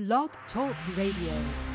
Blog Talk Radio.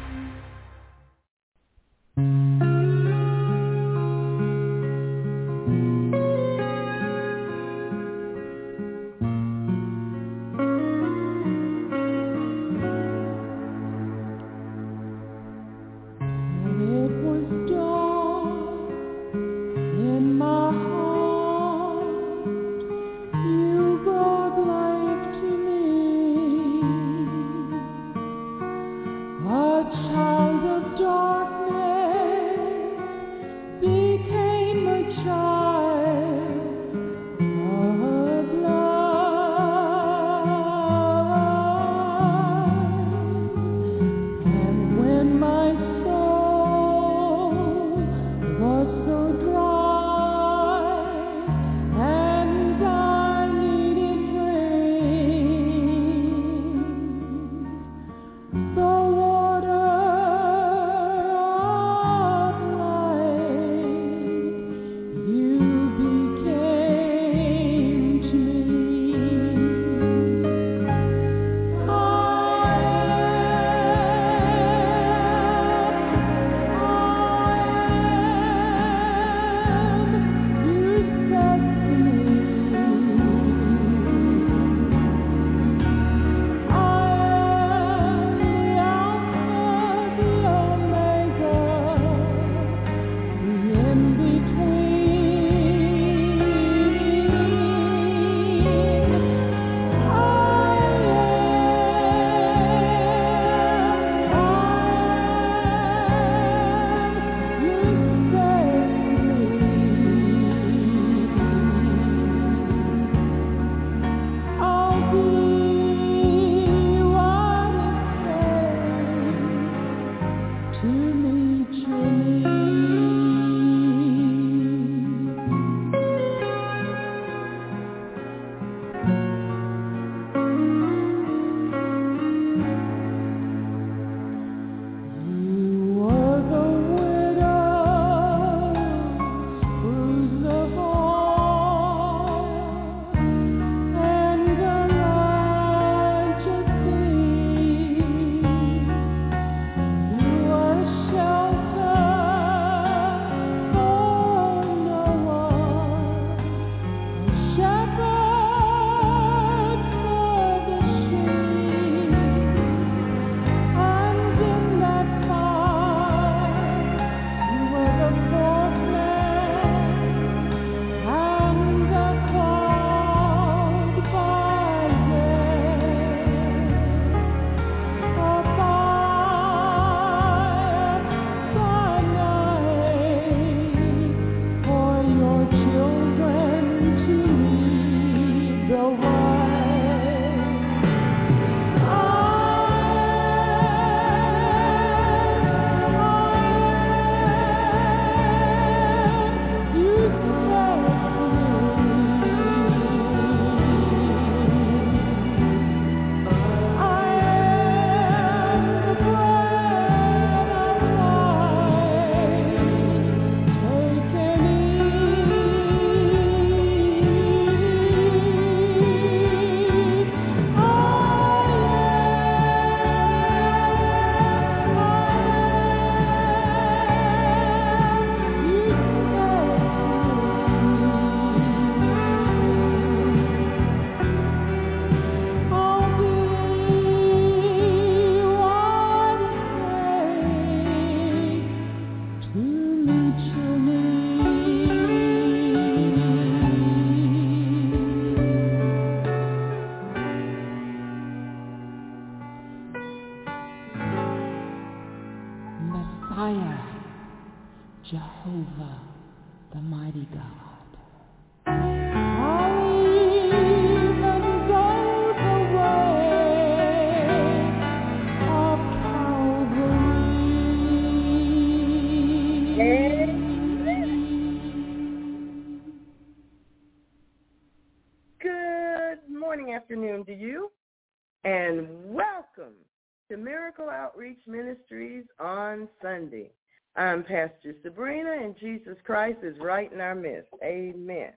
Outreach Ministries on Sunday. I'm Pastor Sabrina, and Jesus Christ is right in our midst. Amen.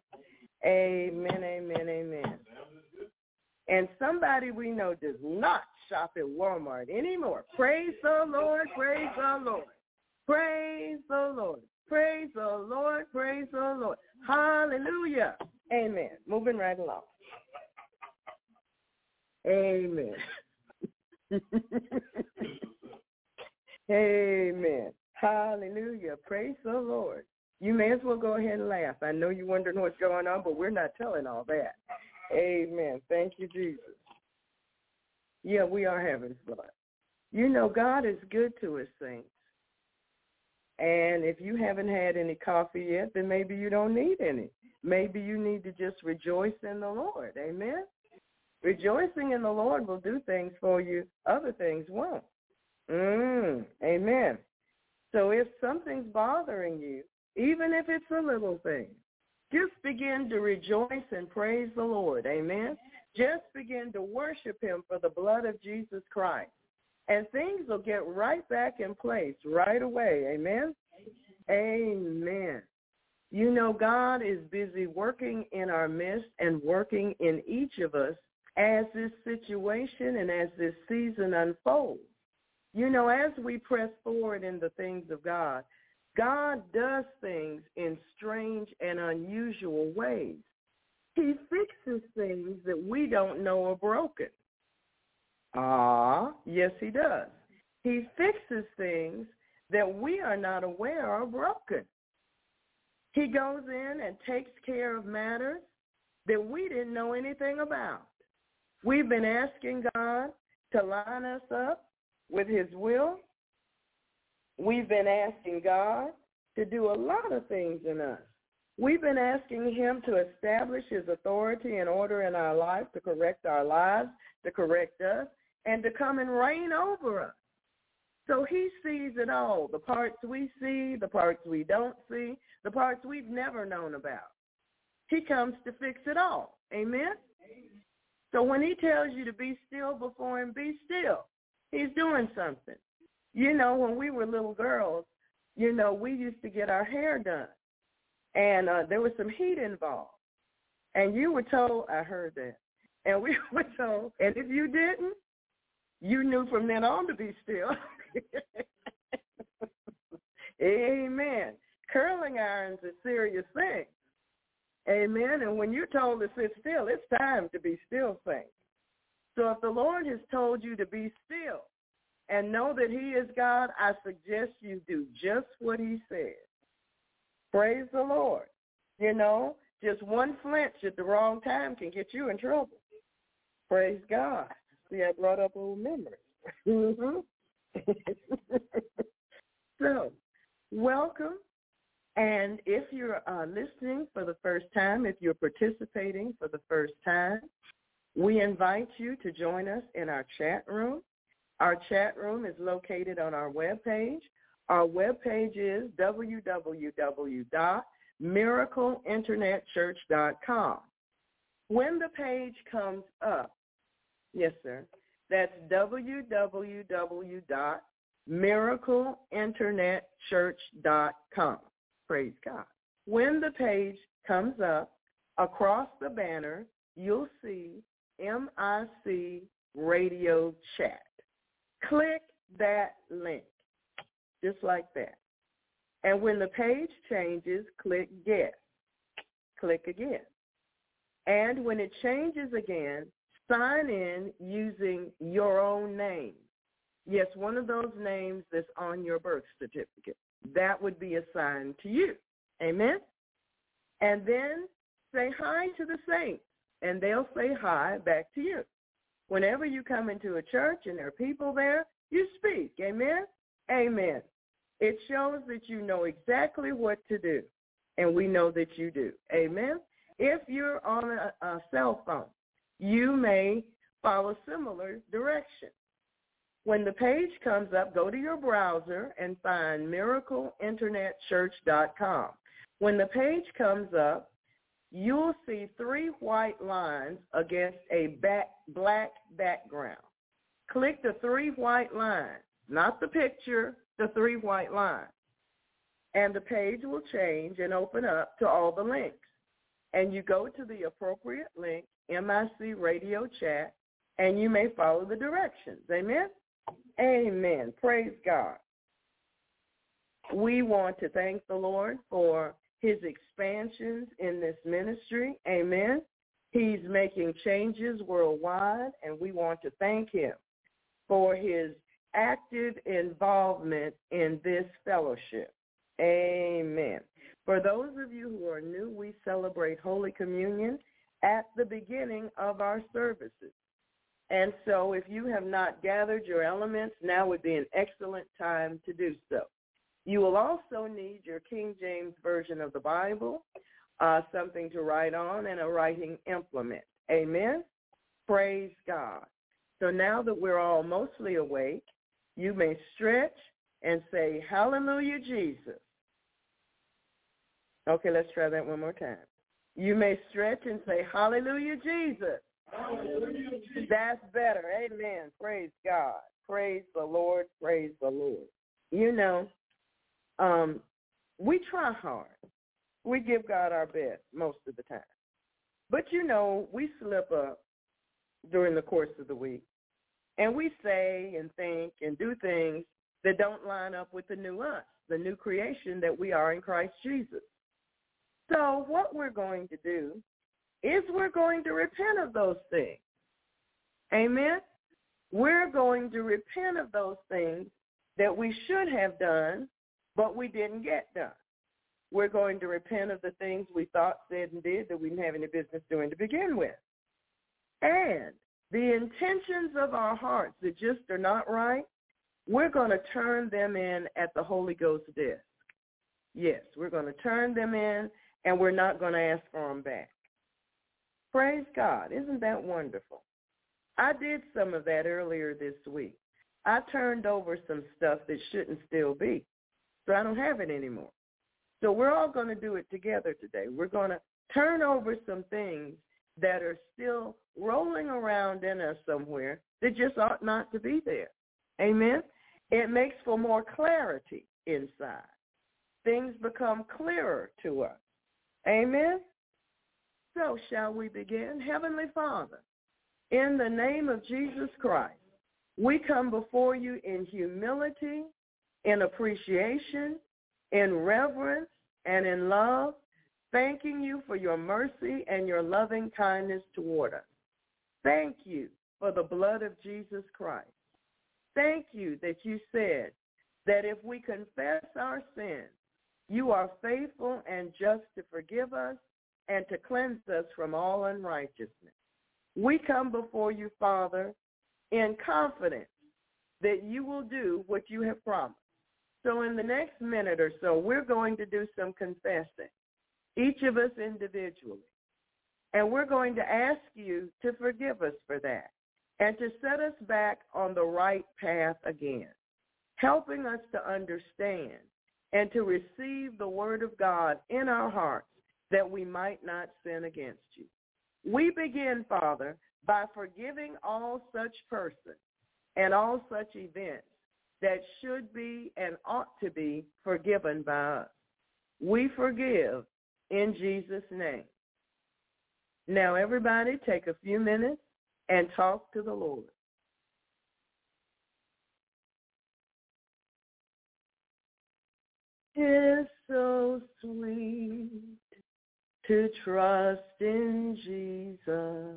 Amen, amen, amen. And somebody we know does not shop at Walmart anymore. Praise the Lord, praise the Lord. Praise the Lord. Praise the Lord, praise the Lord. Hallelujah. Amen. Moving right along. Amen. Amen. Hallelujah. Praise the Lord. You may as well go ahead and laugh. I know you're wondering what's going on, but we're not telling all that. Amen. Thank you, Jesus. Yeah, we are having fun. You know, God is good to his saints. And if you haven't had any coffee yet, then maybe you don't need any. Maybe you need to just rejoice in the Lord. Amen. Rejoicing in the Lord will do things for you. Other things won't. Mm, amen. So if something's bothering you, even if it's a little thing, just begin to rejoice and praise the Lord. Amen. Just begin to worship him for the blood of Jesus Christ. And things will get right back in place right away. Amen. Amen. You know, God is busy working in our midst and working in each of us as this situation and as this season unfolds. You know, as we press forward in the things of God, God does things in strange and unusual ways. He fixes things that we don't know are broken. Ah, yes, he does. He fixes things that we are not aware are broken. He goes in and takes care of matters that we didn't know anything about. We've been asking God to line us up with his will. We've been asking God to do a lot of things in us. We've been asking him to establish his authority and order in our life to correct our lives, to correct us, and to come and reign over us. So he sees it all, the parts we see, the parts we don't see, the parts we've never known about. He comes to fix it all. Amen? So when he tells you to be still before him, be still. He's doing something. You know, when we were little girls, you know, we used to get our hair done. And uh, there was some heat involved. And you were told, I heard that. And we were told, and if you didn't, you knew from then on to be still. Amen. Curling iron's a serious thing. Amen. And when you're told to sit still, it's time to be still, saints. So if the Lord has told you to be still and know that he is God, I suggest you do just what he says. Praise the Lord. You know, just one flinch at the wrong time can get you in trouble. Praise God. See, I brought up old memories. Mm-hmm. so, welcome and if you're uh, listening for the first time, if you're participating for the first time, we invite you to join us in our chat room. Our chat room is located on our webpage. Our webpage is www.miracleinternetchurch.com. When the page comes up, yes, sir, that's www.miracleinternetchurch.com. Praise God. When the page comes up, across the banner, you'll see MIC Radio Chat. Click that link, just like that. And when the page changes, click Get. Click again. And when it changes again, sign in using your own name. Yes, one of those names that's on your birth certificate that would be assigned to you. Amen? And then say hi to the saints, and they'll say hi back to you. Whenever you come into a church and there are people there, you speak. Amen? Amen. It shows that you know exactly what to do, and we know that you do. Amen? If you're on a, a cell phone, you may follow similar directions. When the page comes up, go to your browser and find miracleinternetchurch.com. When the page comes up, you'll see three white lines against a back, black background. Click the three white lines, not the picture, the three white lines. And the page will change and open up to all the links. And you go to the appropriate link, MIC Radio Chat, and you may follow the directions. Amen? Amen. Praise God. We want to thank the Lord for his expansions in this ministry. Amen. He's making changes worldwide, and we want to thank him for his active involvement in this fellowship. Amen. For those of you who are new, we celebrate Holy Communion at the beginning of our services. And so if you have not gathered your elements, now would be an excellent time to do so. You will also need your King James Version of the Bible, uh, something to write on, and a writing implement. Amen? Praise God. So now that we're all mostly awake, you may stretch and say, Hallelujah, Jesus. Okay, let's try that one more time. You may stretch and say, Hallelujah, Jesus. Hallelujah, Jesus. That's better. Amen. Praise God. Praise the Lord. Praise the Lord. You know, um, we try hard. We give God our best most of the time. But you know, we slip up during the course of the week. And we say and think and do things that don't line up with the new us, the new creation that we are in Christ Jesus. So what we're going to do is we're going to repent of those things. Amen? We're going to repent of those things that we should have done, but we didn't get done. We're going to repent of the things we thought, said, and did that we didn't have any business doing to begin with. And the intentions of our hearts that just are not right, we're going to turn them in at the Holy Ghost desk. Yes, we're going to turn them in and we're not going to ask for them back. Praise God. Isn't that wonderful? I did some of that earlier this week. I turned over some stuff that shouldn't still be. So I don't have it anymore. So we're all going to do it together today. We're going to turn over some things that are still rolling around in us somewhere that just ought not to be there. Amen? It makes for more clarity inside. Things become clearer to us. Amen? So shall we begin? Heavenly Father, in the name of Jesus Christ, we come before you in humility, in appreciation, in reverence, and in love, thanking you for your mercy and your loving kindness toward us. Thank you for the blood of Jesus Christ. Thank you that you said that if we confess our sins, you are faithful and just to forgive us and to cleanse us from all unrighteousness. We come before you, Father, in confidence that you will do what you have promised. So in the next minute or so, we're going to do some confessing, each of us individually. And we're going to ask you to forgive us for that and to set us back on the right path again, helping us to understand and to receive the word of God in our hearts that we might not sin against you. We begin, Father, by forgiving all such persons and all such events that should be and ought to be forgiven by us. We forgive in Jesus' name. Now, everybody, take a few minutes and talk to the Lord. It's so sweet to trust in Jesus,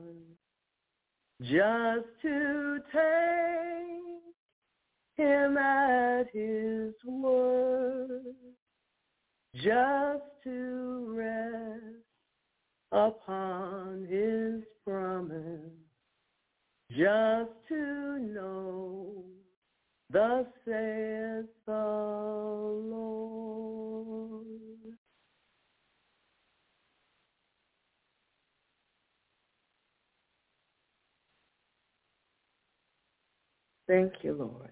just to take him at his word, just to rest upon his promise, just to know thus saith the Lord. Thank you, Lord.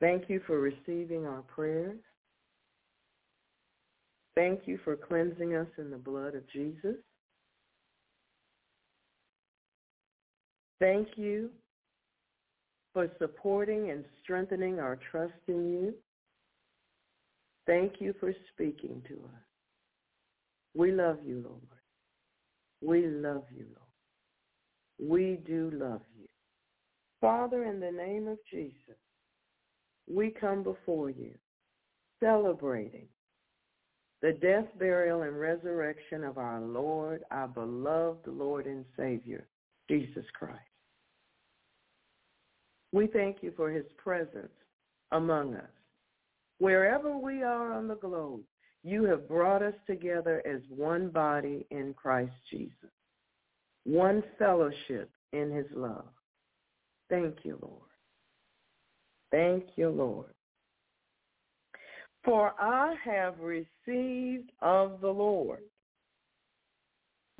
Thank you for receiving our prayers. Thank you for cleansing us in the blood of Jesus. Thank you for supporting and strengthening our trust in you. Thank you for speaking to us. We love you, Lord. We love you, Lord. we do love you. Father, in the name of Jesus, we come before you celebrating the death, burial, and resurrection of our Lord, our beloved Lord and Savior, Jesus Christ. We thank you for his presence among us. Wherever we are on the globe, you have brought us together as one body in Christ Jesus, one fellowship in his love. Thank you, Lord. Thank you, Lord. For I have received of the Lord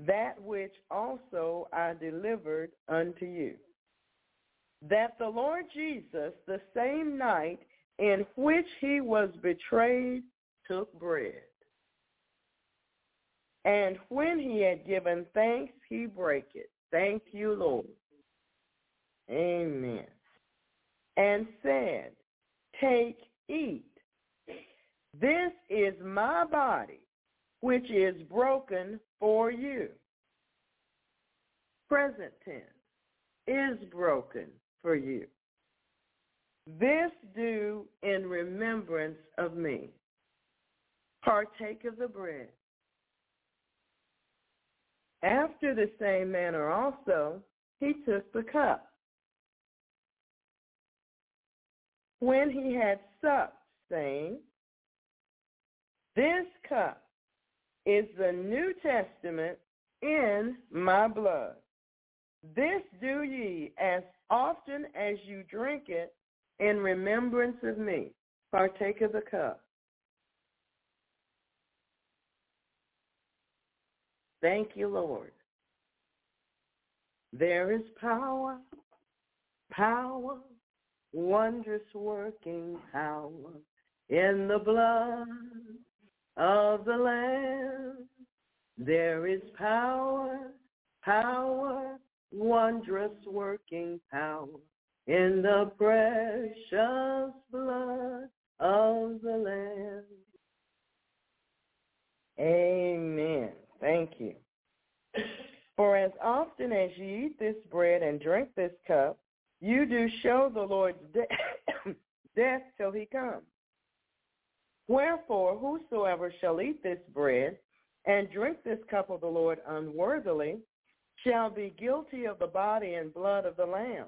that which also I delivered unto you, that the Lord Jesus, the same night in which he was betrayed, took bread. And when he had given thanks, he brake it. Thank you, Lord. Amen. And said, Take, eat. This is my body, which is broken for you. Present tense is broken for you. This do in remembrance of me. Partake of the bread. After the same manner also, he took the cup. When he had supped, saying, This cup is the New Testament in my blood. This do ye as often as you drink it in remembrance of me. Partake of the cup. Thank you, Lord. There is power, power, wondrous working power in the blood of the Lamb. There is power, power, wondrous working power in the precious blood of the Lamb. Amen. Thank you. For as often as ye eat this bread and drink this cup, you do show the Lord's de- death till he come. Wherefore, whosoever shall eat this bread and drink this cup of the Lord unworthily shall be guilty of the body and blood of the Lamb.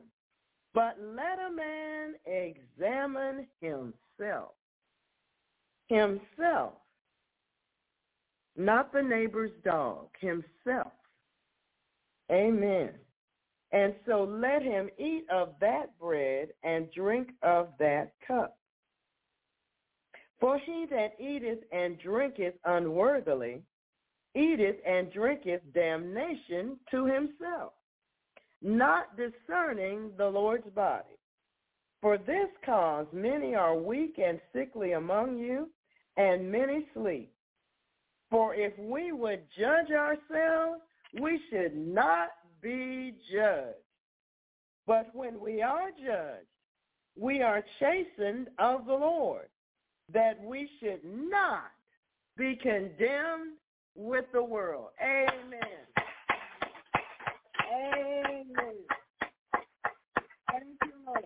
But let a man examine himself. Himself. Not the neighbor's dog. Himself. Amen. And so let him eat of that bread and drink of that cup. For he that eateth and drinketh unworthily eateth and drinketh damnation to himself, not discerning the Lord's body. For this cause many are weak and sickly among you, and many sleep. For if we would judge ourselves, we should not be judged. But when we are judged, we are chastened of the Lord, that we should not be condemned with the world. Amen. Amen. Thank you, Lord.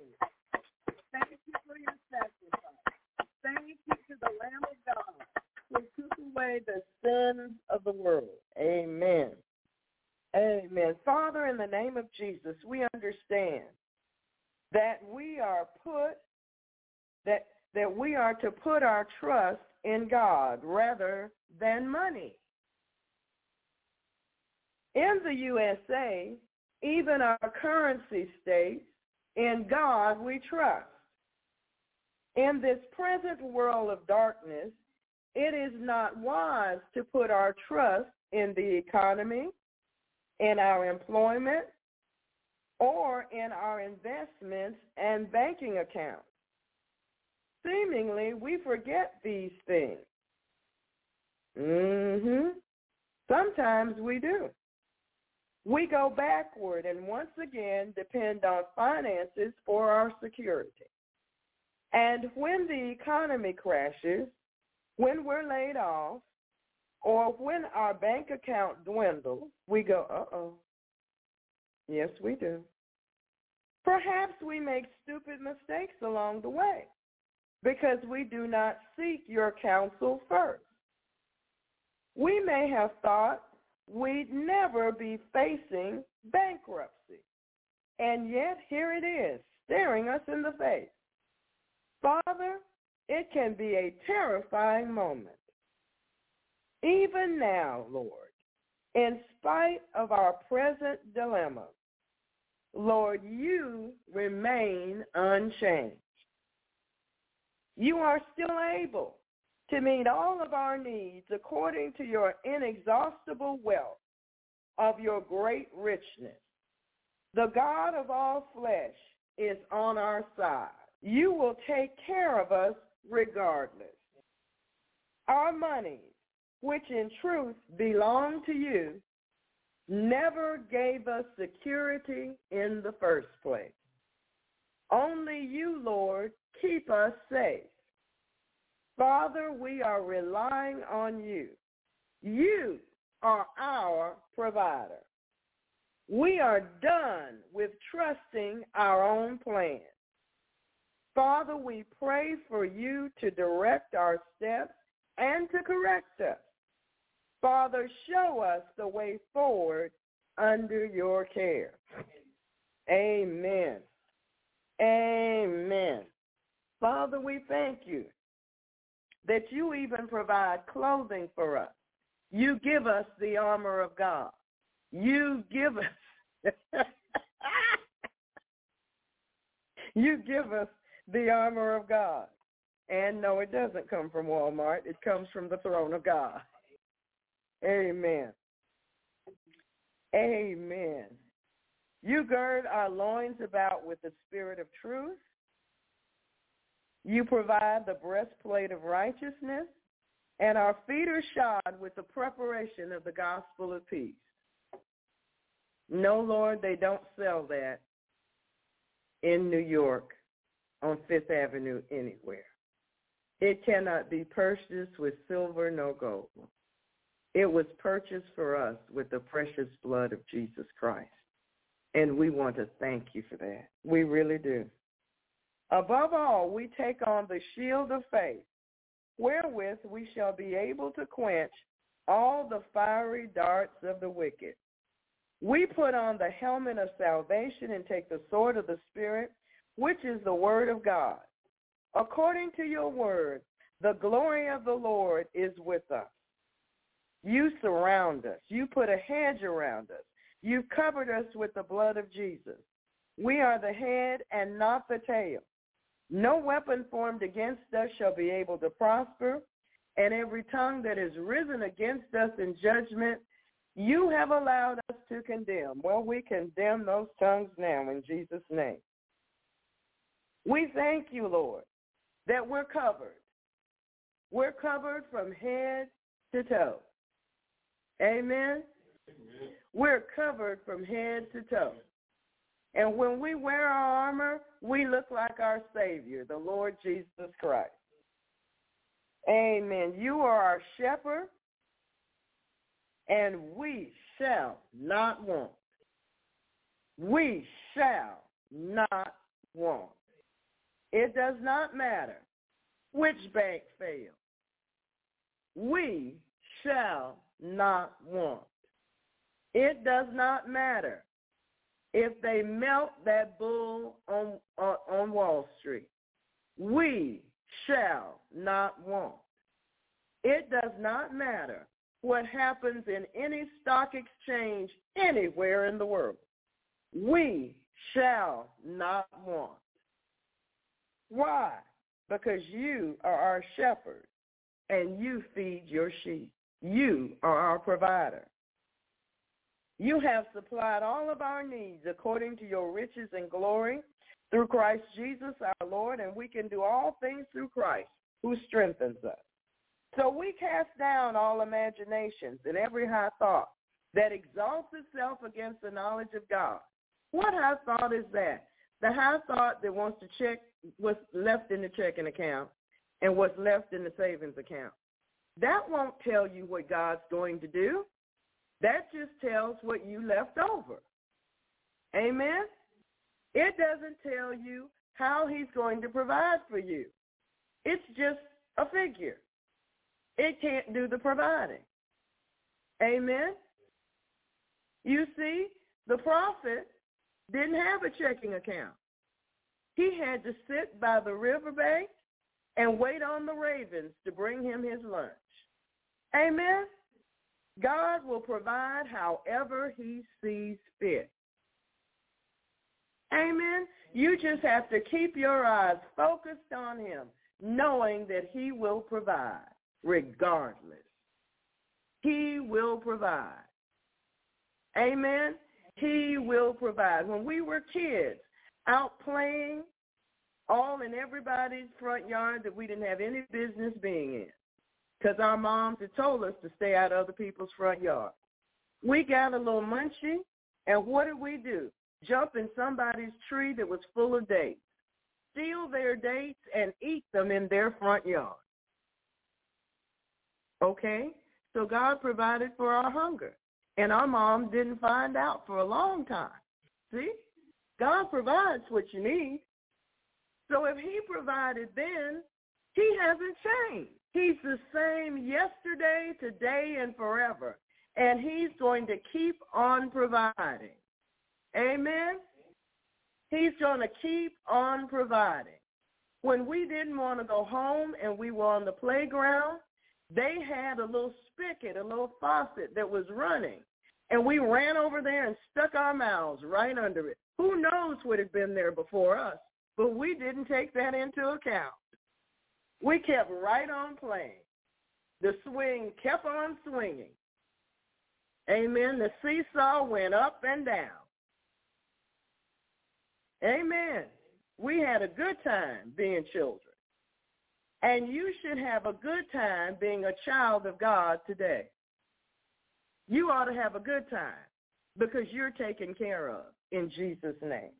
Thank you for your sacrifice. Thank you to the Lamb of God who took away the sins of the world. Amen. Amen. Father, in the name of Jesus, we understand that we are put that that we are to put our trust in God rather than money. In the USA, even our currency states, in God we trust. In this present world of darkness, it is not wise to put our trust in the economy, in our employment, or in our investments and banking accounts. Seemingly, we forget these things. Mhm. Sometimes we do. We go backward and once again depend on finances for our security. And when the economy crashes, when we're laid off, or when our bank account dwindles, we go, uh-oh. Yes, we do. Perhaps we make stupid mistakes along the way because we do not seek your counsel first. We may have thought we'd never be facing bankruptcy, and yet here it is, staring us in the face. Father, it can be a terrifying moment. Even now, Lord, in spite of our present dilemma, Lord, you remain unchanged. You are still able to meet all of our needs according to your inexhaustible wealth of your great richness. The God of all flesh is on our side. You will take care of us regardless. Our monies, which in truth belong to you, never gave us security in the first place. Only you, Lord, keep us safe. Father, we are relying on you. You are our provider. We are done with trusting our own plans. Father, we pray for you to direct our steps and to correct us. Father, show us the way forward under your care. Amen. Amen. Father, we thank you that you even provide clothing for us. You give us the armor of God. You give us you give us the armor of God. And no, it doesn't come from Walmart. It comes from the throne of God. Amen. Amen. You gird our loins about with the spirit of truth. You provide the breastplate of righteousness, and our feet are shod with the preparation of the gospel of peace. No, Lord, they don't sell that in New York on Fifth Avenue anywhere. It cannot be purchased with silver nor gold. It was purchased for us with the precious blood of Jesus Christ. And we want to thank you for that. We really do. Above all, we take on the shield of faith, wherewith we shall be able to quench all the fiery darts of the wicked. We put on the helmet of salvation and take the sword of the Spirit, which is the word of God. According to your word, the glory of the Lord is with us. You surround us. You put a hedge around us. You've covered us with the blood of Jesus. We are the head and not the tail. No weapon formed against us shall be able to prosper, and every tongue that is risen against us in judgment, you have allowed us to condemn. Well, we condemn those tongues now in Jesus' name. We thank you, Lord, that we're covered. We're covered from head to toe. Amen? Amen. We're covered from head to toe. And when we wear our armor, we look like our Savior, the Lord Jesus Christ. Amen. You are our shepherd, and we shall not want. We shall not want. It does not matter which bank fails. We shall not want. It does not matter if they melt that bull on, on, on Wall Street. We shall not want. It does not matter what happens in any stock exchange anywhere in the world. We shall not want. Why? Because you are our shepherd and you feed your sheep. You are our provider. You have supplied all of our needs according to your riches and glory through Christ Jesus our Lord, and we can do all things through Christ who strengthens us. So we cast down all imaginations and every high thought that exalts itself against the knowledge of God. What high thought is that? The high thought that wants to check what's left in the checking account and what's left in the savings account. That won't tell you what God's going to do. That just tells what you left over. Amen? It doesn't tell you how he's going to provide for you. It's just a figure. It can't do the providing. Amen? You see, the prophet didn't have a checking account. He had to sit by the riverbank and wait on the ravens to bring him his lunch. Amen? God will provide however he sees fit. Amen? You just have to keep your eyes focused on him, knowing that he will provide regardless. He will provide. Amen? He will provide. When we were kids, out playing, all in everybody's front yard that we didn't have any business being in because our moms had told us to stay out of other people's front yard. We got a little munchy, and what did we do? Jump in somebody's tree that was full of dates, steal their dates, and eat them in their front yard. Okay? So God provided for our hunger. And our mom didn't find out for a long time. See? God provides what you need. So if he provided then, he hasn't changed. He's the same yesterday, today, and forever. And he's going to keep on providing. Amen? He's going to keep on providing. When we didn't want to go home and we were on the playground, they had a little spigot, a little faucet that was running. And we ran over there and stuck our mouths right under it. Who knows what had been there before us? But we didn't take that into account. We kept right on playing. The swing kept on swinging. Amen. The seesaw went up and down. Amen. We had a good time being children. And you should have a good time being a child of God today. You ought to have a good time because you're taken care of in Jesus' name.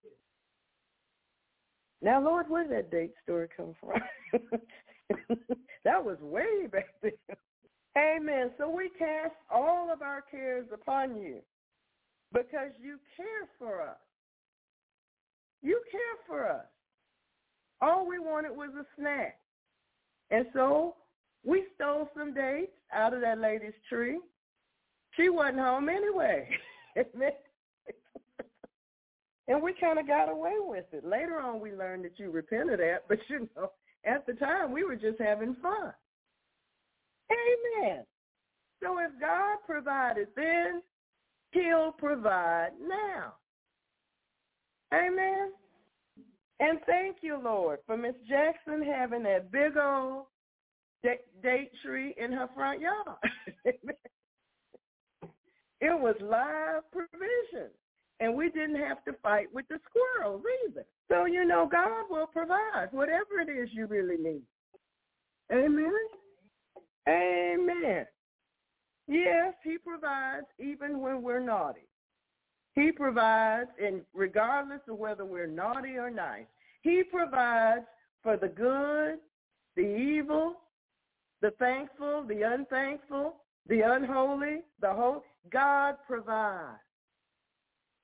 Now, Lord, where did that date story come from? that was way back then. Amen. So we cast all of our cares upon you because you care for us. You care for us. All we wanted was a snack. And so we stole some dates out of that lady's tree. She wasn't home anyway. and we kind of got away with it. Later on, we learned that you repented at, but you know, at the time, we were just having fun. Amen. So if God provided then, he'll provide now. Amen. And thank you, Lord, for Miss Jackson having that big old date tree in her front yard. it was live provision. And we didn't have to fight with the squirrels either. So, you know, God will provide whatever it is you really need. Amen. Amen. Yes, he provides even when we're naughty. He provides, and regardless of whether we're naughty or nice, he provides for the good, the evil, the thankful, the unthankful, the unholy, the whole. God provides.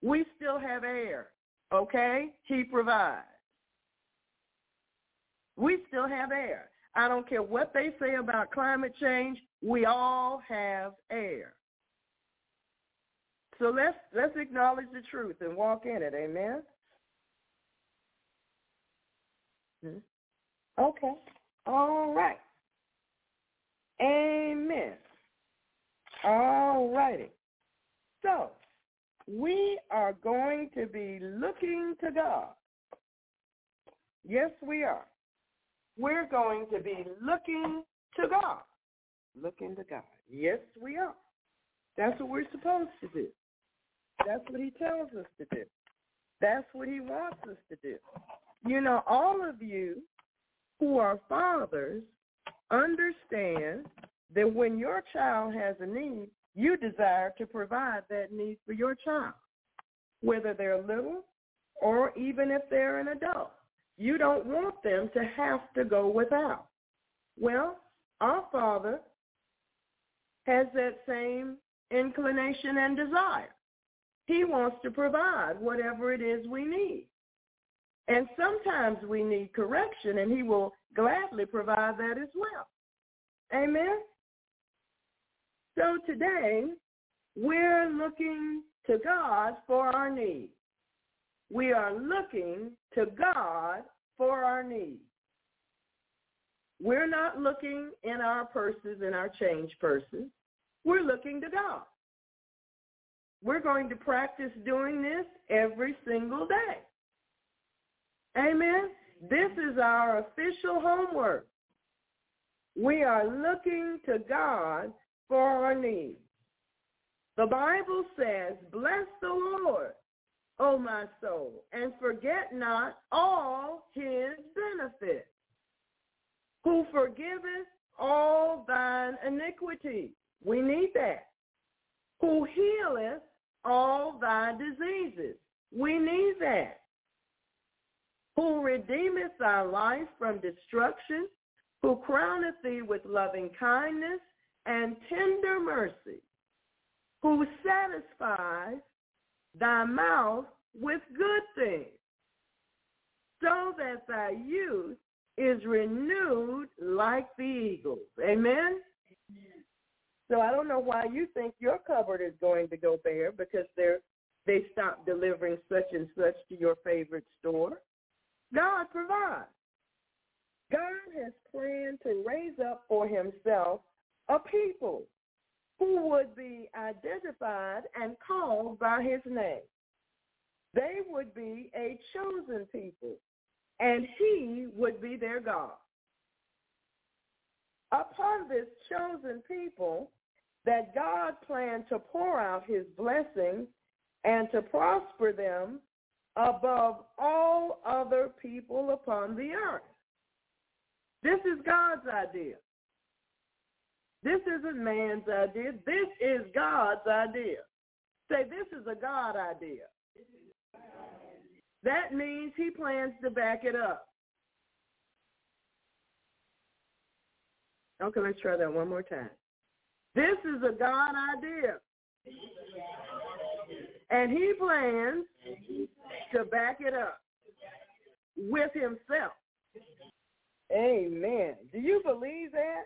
We still have air, okay? He provides. We still have air. I don't care what they say about climate change. We all have air. So let's let's acknowledge the truth and walk in it. Amen. Hmm? Okay. All right. Amen. All righty. So we are going to be looking to God. Yes, we are. We're going to be looking to God. Looking to God. Yes, we are. That's what we're supposed to do. That's what he tells us to do. That's what he wants us to do. You know, all of you who are fathers understand that when your child has a need, you desire to provide that need for your child, whether they're little or even if they're an adult. You don't want them to have to go without. Well, our Father has that same inclination and desire. he wants to provide whatever it is we need. And sometimes we need correction, and he will gladly provide that as well. Amen? So today, we're looking to God for our needs. We are looking to God for our needs. We're not looking in our purses, and our change purses. We're looking to God. We're going to practice doing this every single day. Amen. This is our official homework. We are looking to God for our needs. The Bible says, bless the Lord, O my soul, and forget not all his benefits, who forgiveth all thine iniquity. We need that. Who healeth all thy diseases. We need that. Who redeemeth thy life from destruction, who crowneth thee with loving kindness and tender mercy, who satisfies thy mouth with good things, so that thy youth is renewed like the eagles. Amen? So I don't know why you think your cupboard is going to go bare because they're they stopped delivering such and such to your favorite store. God provides. God has planned to raise up for himself a people who would be identified and called by his name. They would be a chosen people, and he would be their God. Upon this chosen people, that God planned to pour out his blessing and to prosper them above all other people upon the earth. This is God's idea. This isn't man's idea. This is God's idea. Say, this is a God idea. That means he plans to back it up. Okay, let's try that one more time. This is a God idea. And he plans to back it up with himself. Amen. Do you believe that?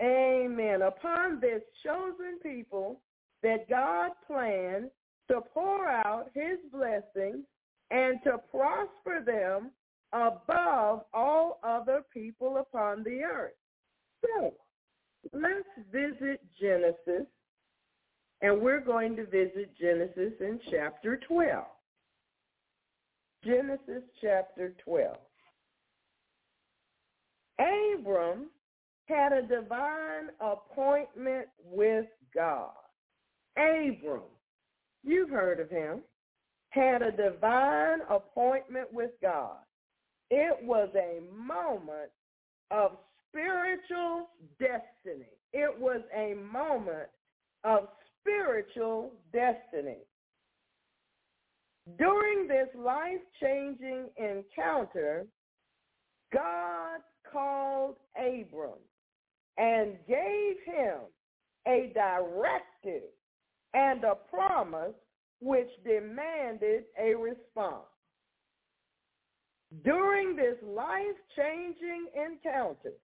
Amen. Upon this chosen people that God planned to pour out his blessings and to prosper them above all other people upon the earth. So let's visit Genesis, and we're going to visit Genesis in chapter 12. Genesis chapter 12. Abram had a divine appointment with God. Abram, you've heard of him, had a divine appointment with God. It was a moment of spiritual destiny. It was a moment of spiritual destiny. During this life-changing encounter, God called Abram and gave him a directive and a promise which demanded a response. During this life-changing encounter,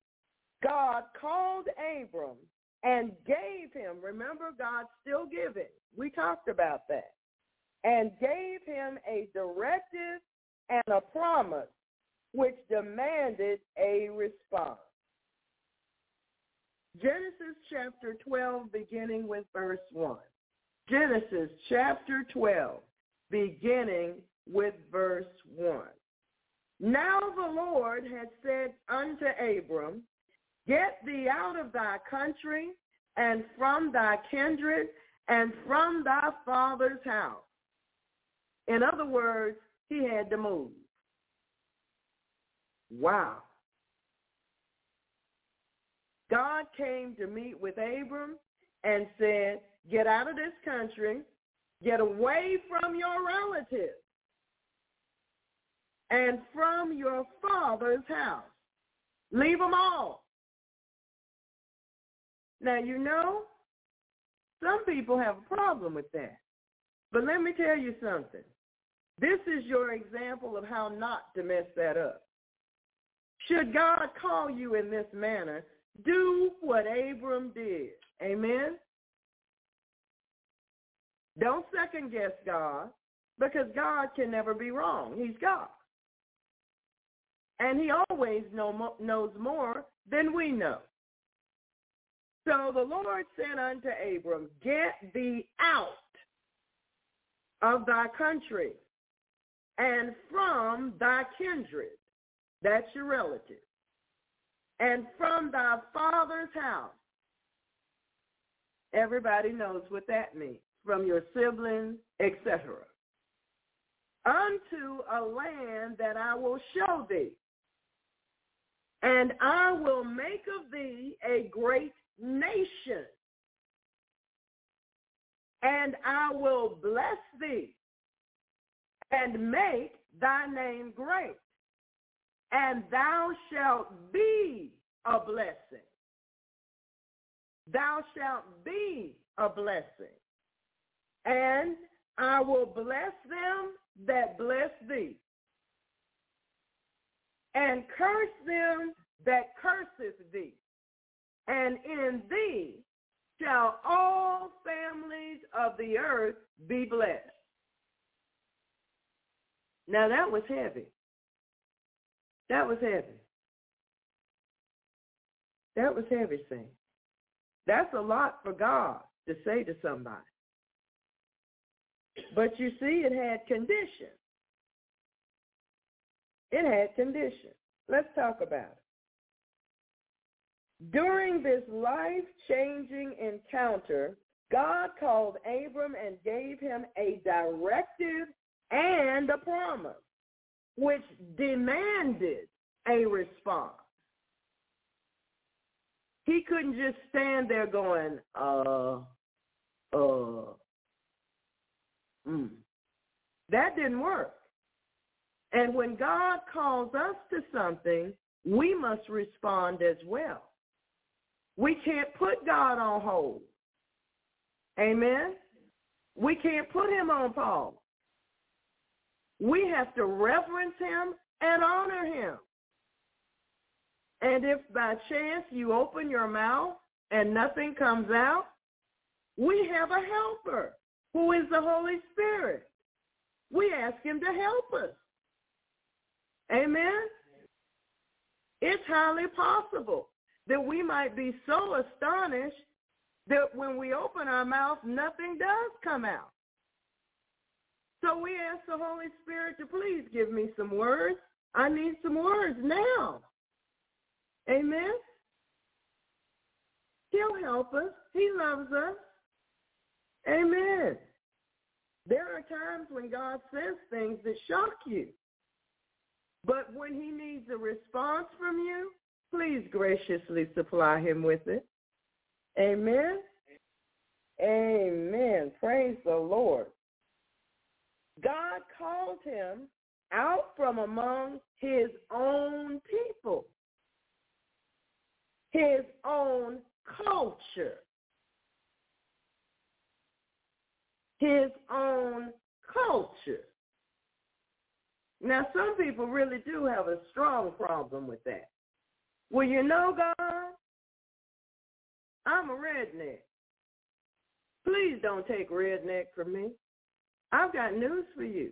God called Abram and gave him, remember God's still giving. We talked about that. And gave him a directive and a promise which demanded a response. Genesis chapter 12 beginning with verse 1. Genesis chapter 12 beginning with verse 1. Now the Lord had said unto Abram, Get thee out of thy country and from thy kindred and from thy father's house. In other words, he had to move. Wow. God came to meet with Abram and said, get out of this country, get away from your relatives and from your father's house. Leave them all. Now, you know, Some people have a problem with that. But let me tell you something. This is your example of how not to mess that up. Should God call you in this manner, do what Abram did. Amen? Don't second guess God because God can never be wrong. He's God. And he always know, knows more than we know. So the Lord said unto Abram, get thee out of thy country and from thy kindred, that's your relative, and from thy father's house. Everybody knows what that means, from your siblings, etc. Unto a land that I will show thee, and I will make of thee a great nation, and I will bless thee and make thy name great, and thou shalt be a blessing. Thou shalt be a blessing. And I will bless them that bless thee, and curse them that curseth thee. And in thee shall all families of the earth be blessed. Now that was heavy. That was heavy. That was heavy, saying. That's a lot for God to say to somebody. But you see, it had conditions. It had conditions. Let's talk about it. During this life-changing encounter, God called Abram and gave him a directive and a promise, which demanded a response. He couldn't just stand there going, uh, uh, mm. That didn't work. And when God calls us to something, we must respond as well. We can't put God on hold. Amen? We can't put him on pause. We have to reverence him and honor him. And if by chance you open your mouth and nothing comes out, we have a helper who is the Holy Spirit. We ask him to help us. Amen? It's highly possible that we might be so astonished that when we open our mouth, nothing does come out. So we ask the Holy Spirit to please give me some words. I need some words now. Amen. He'll help us. He loves us. Amen. There are times when God says things that shock you. But when he needs a response from you, please graciously supply him with it. Amen. Amen. Praise the Lord. God called him out from among his own people, his own culture, his own culture. Now, some people really do have a strong problem with that. Well, you know, God, I'm a redneck. Please don't take redneck from me. I've got news for you.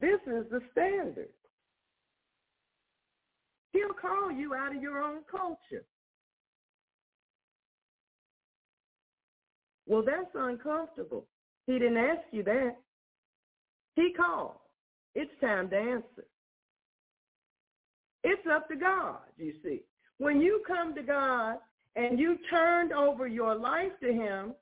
This is the standard. He'll call you out of your own culture. Well, that's uncomfortable. He didn't ask you that. He called. It's time to answer. It's up to God, you see. When you come to God and you turned over your life to him,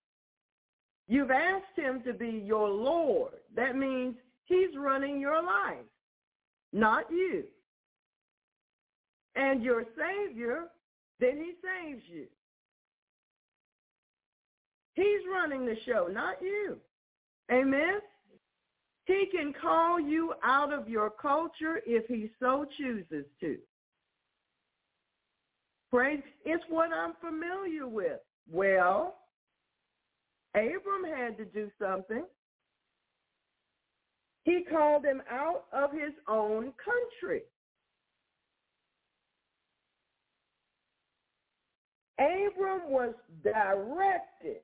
You've asked him to be your Lord. That means he's running your life, not you. And your Savior, then he saves you. He's running the show, not you. Amen? He can call you out of your culture if he so chooses to. Praise. It's what I'm familiar with. Well, Abram had to do something. He called him out of his own country. Abram was directed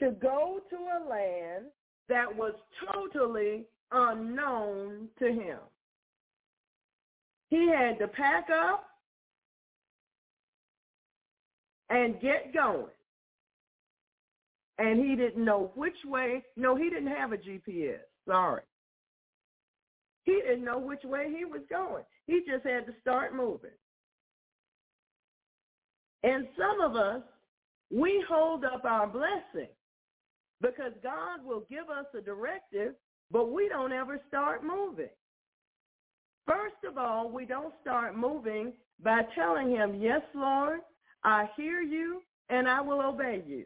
to go to a land that was totally unknown to him. He had to pack up and get going. And he didn't know which way. No, he didn't have a GPS. Sorry. He didn't know which way he was going. He just had to start moving. And some of us, we hold up our blessing because God will give us a directive, but we don't ever start moving. First of all, we don't start moving by telling him, yes, Lord, I hear you and I will obey you.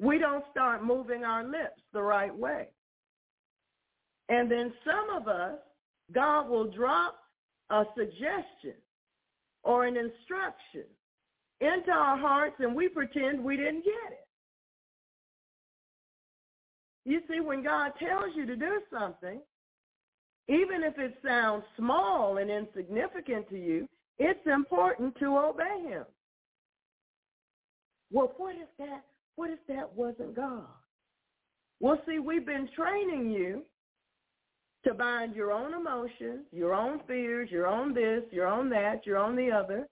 We don't start moving our lips the right way. And then some of us, God will drop a suggestion or an instruction into our hearts and we pretend we didn't get it. You see, when God tells you to do something, even if it sounds small and insignificant to you, it's important to obey him. Well, what if that what if that wasn't God? Well, see, we've been training you to bind your own emotions, your own fears, your own this, your own that, your own the other,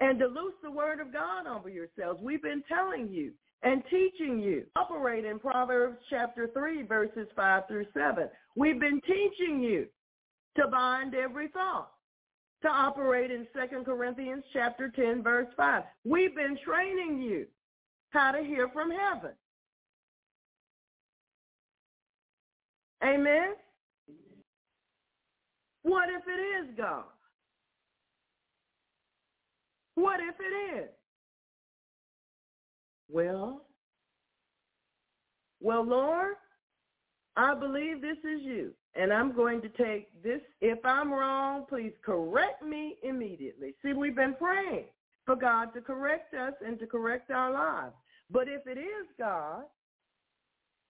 and to loose the word of God over yourselves. We've been telling you and teaching you. Operate in Proverbs chapter 3, verses 5 through 7. We've been teaching you to bind every thought, to operate in 2 Corinthians chapter 10, verse 5. We've been training you how to hear from heaven. Amen? What if it is God? What if it is? Well, well, Lord, I believe this is you, and I'm going to take this. If I'm wrong, please correct me immediately. See, we've been praying for God to correct us and to correct our lives. But if it is God,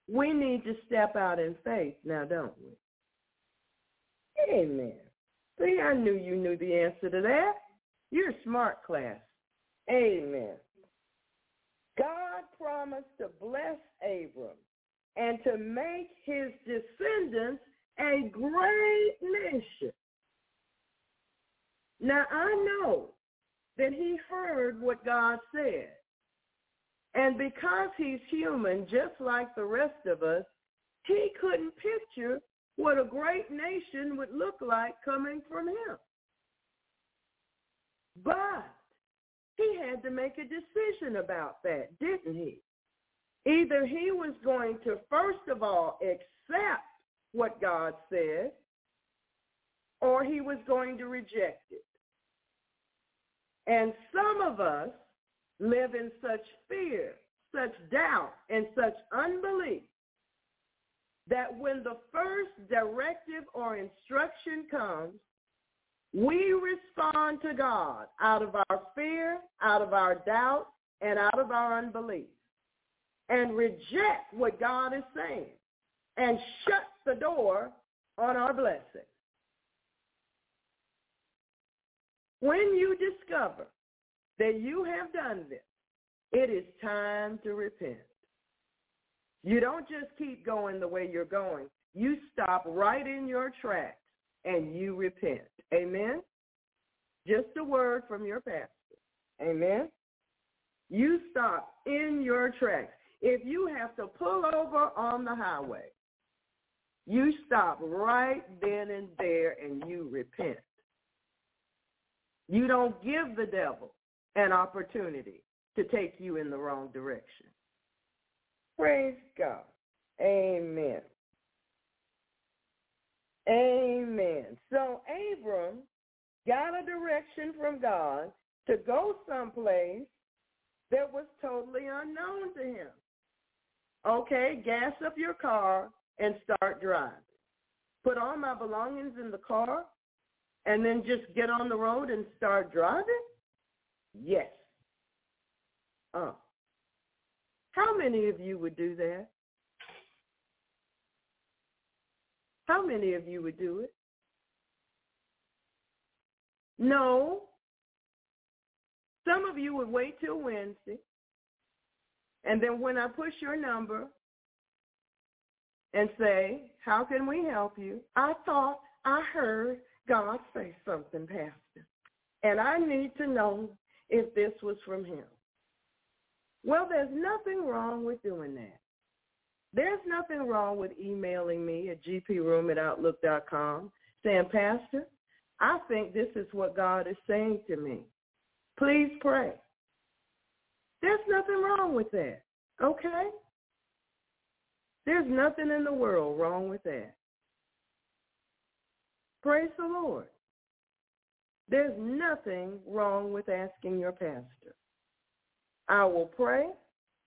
we need to step out in faith now, don't we? Amen. See, I knew you knew the answer to that. You're smart class. Amen. God promised to bless Abram and to make his descendants a great nation. Now I know that he heard what God said. And because he's human, just like the rest of us, he couldn't picture what a great nation would look like coming from him. But he had to make a decision about that, didn't he? Either he was going to, first of all, accept what God said, or he was going to reject it. And some of us live in such fear, such doubt, and such unbelief that when the first directive or instruction comes, we respond to God out of our fear, out of our doubt, and out of our unbelief and reject what God is saying and shut the door on our blessing. When you discover that you have done this, it is time to repent. You don't just keep going the way you're going. You stop right in your tracks and you repent. Amen? Just a word from your pastor. Amen? You stop in your tracks. If you have to pull over on the highway, you stop right then and there and you repent. You don't give the devil an opportunity to take you in the wrong direction. Praise God. Amen. Amen. So Abram got a direction from God to go someplace that was totally unknown to him. Okay, gas up your car and start driving. Put all my belongings in the car and then just get on the road and start driving? Yes. Uh. How many of you would do that? How many of you would do it? No. Some of you would wait till Wednesday. And then when I push your number and say, how can we help you? I thought I heard God say something, Pastor. And I need to know if this was from him. Well, there's nothing wrong with doing that. There's nothing wrong with emailing me at gproom at outlook.com saying, Pastor, I think this is what God is saying to me. Please pray. There's nothing wrong with that, okay? There's nothing in the world wrong with that. Praise the Lord. There's nothing wrong with asking your pastor. I will pray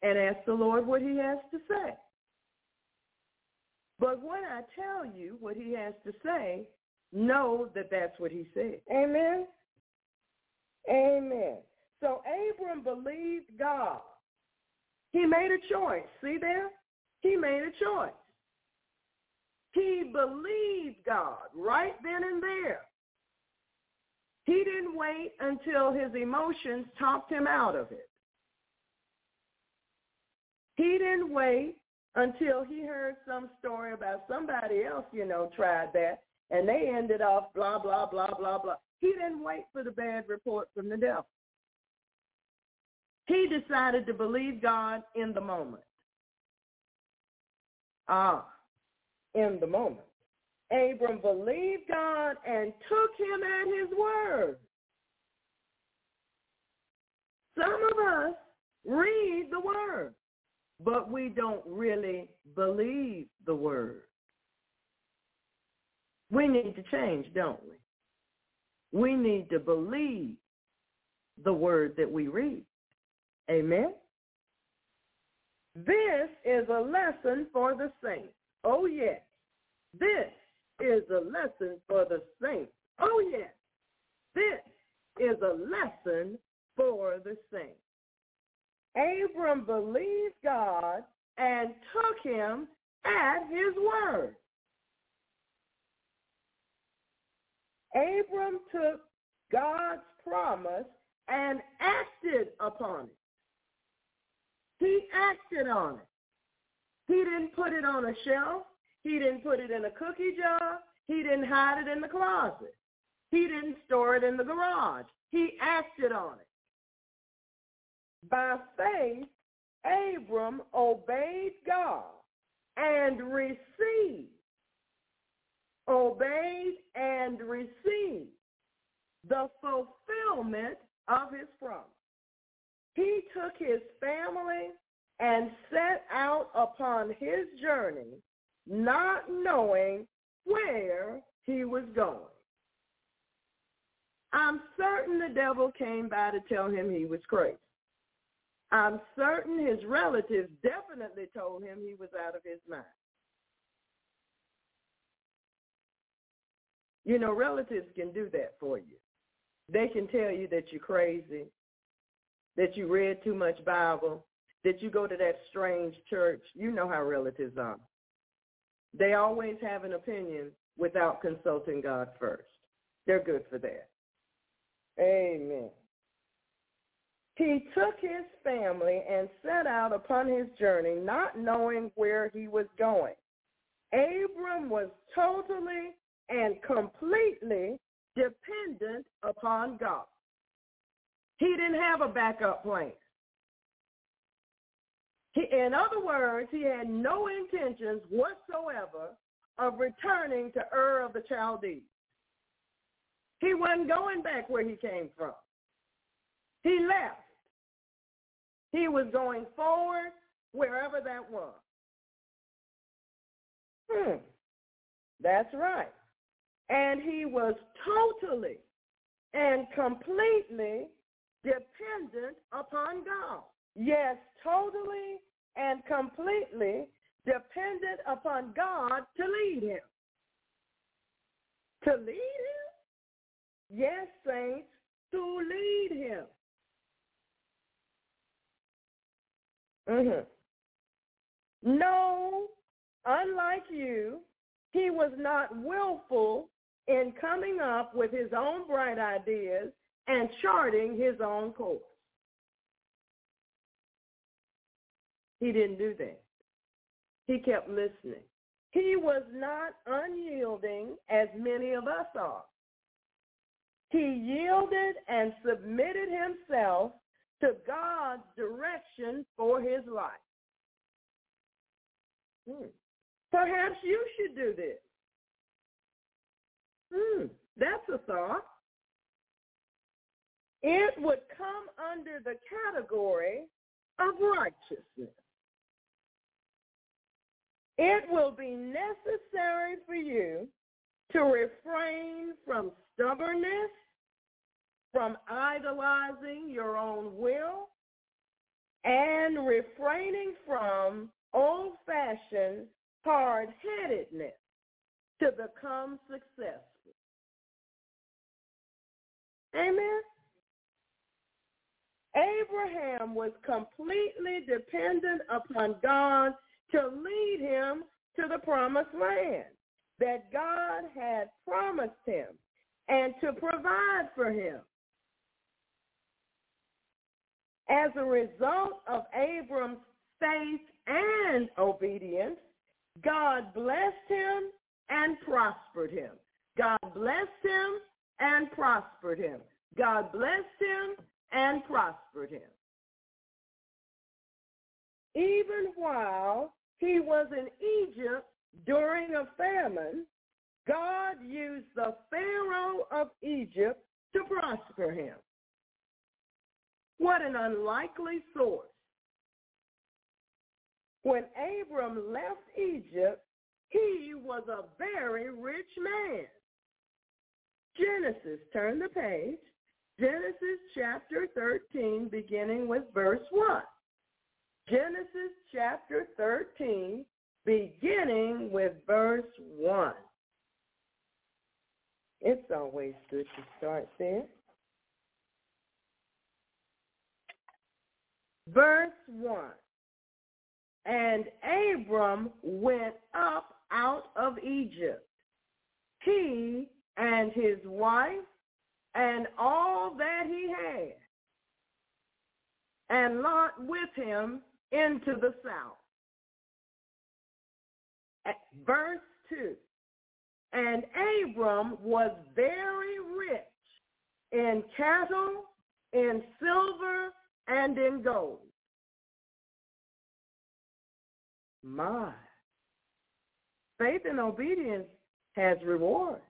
and ask the Lord what he has to say. But when I tell you what he has to say, know that that's what he said. Amen? Amen. So Abram believed God. He made a choice. See there? He made a choice. He believed God right then and there. He didn't wait until his emotions talked him out of it. He didn't wait until he heard some story about somebody else, you know, tried that and they ended off blah, blah, blah, blah, blah. He didn't wait for the bad report from the devil. He decided to believe God in the moment. Ah, in the moment. Abram believed God and took him at his word. Some of us read the word, but we don't really believe the word. We need to change, don't we? We need to believe the word that we read. Amen? This is a lesson for the saints. Oh, yes. This is a lesson for the saints. Oh, yes. This is a lesson for the saints. Abram believed God and took him at his word. Abram took God's promise and acted upon it. He acted on it. He didn't put it on a shelf. He didn't put it in a cookie jar. He didn't hide it in the closet. He didn't store it in the garage. He acted on it. By faith, Abram obeyed God and received obeyed and received the fulfillment of his promise. He took his family and set out upon his journey, not knowing where he was going. I'm certain the devil came by to tell him he was crazy. I'm certain his relatives definitely told him he was out of his mind. You know, relatives can do that for you. They can tell you that you're crazy, that you read too much Bible, that you go to that strange church. You know how relatives are. They always have an opinion without consulting God first. They're good for that. Amen. He took his family and set out upon his journey, not knowing where he was going. Abram was totally and completely dependent upon God. He didn't have a backup plan. He, in other words, he had no intentions whatsoever of returning to Ur of the Chaldees. He wasn't going back where he came from. He left. He was going forward wherever that was. Hmm. That's right. And he was totally and completely dependent upon God. Yes, totally and completely dependent upon God to lead him. To lead him? Yes, saints, to lead him. Mm-hmm. No, unlike you, he was not willful in coming up with his own bright ideas and charting his own course. He didn't do that. He kept listening. He was not unyielding as many of us are. He yielded and submitted himself to God's direction for his life. Hmm. Perhaps you should do this. Hmm. That's a thought. It would come under the category of righteousness. It will be necessary for you to refrain from stubbornness, from idolizing your own will, and refraining from old-fashioned hard-headedness to become successful. Amen? Abraham was completely dependent upon God to lead him to the promised land that God had promised him and to provide for him. As a result of Abram's faith and obedience, God blessed him and prospered him. God blessed him and prospered him. God blessed him and prospered him. Even while he was in Egypt during a famine, God used the Pharaoh of Egypt to prosper him. What an unlikely source. When Abram left Egypt, he was a very rich man. Genesis, turn the page. Genesis chapter 13, beginning with verse 1. Genesis chapter 13, beginning with verse 1. It's always good to start there. Verse 1. And Abram went up out of Egypt, he and his wife and all that he had, and Lot with him into the south. Hmm. Verse 2. And Abram was very rich in cattle, in silver, and in gold. My. Faith and obedience has reward.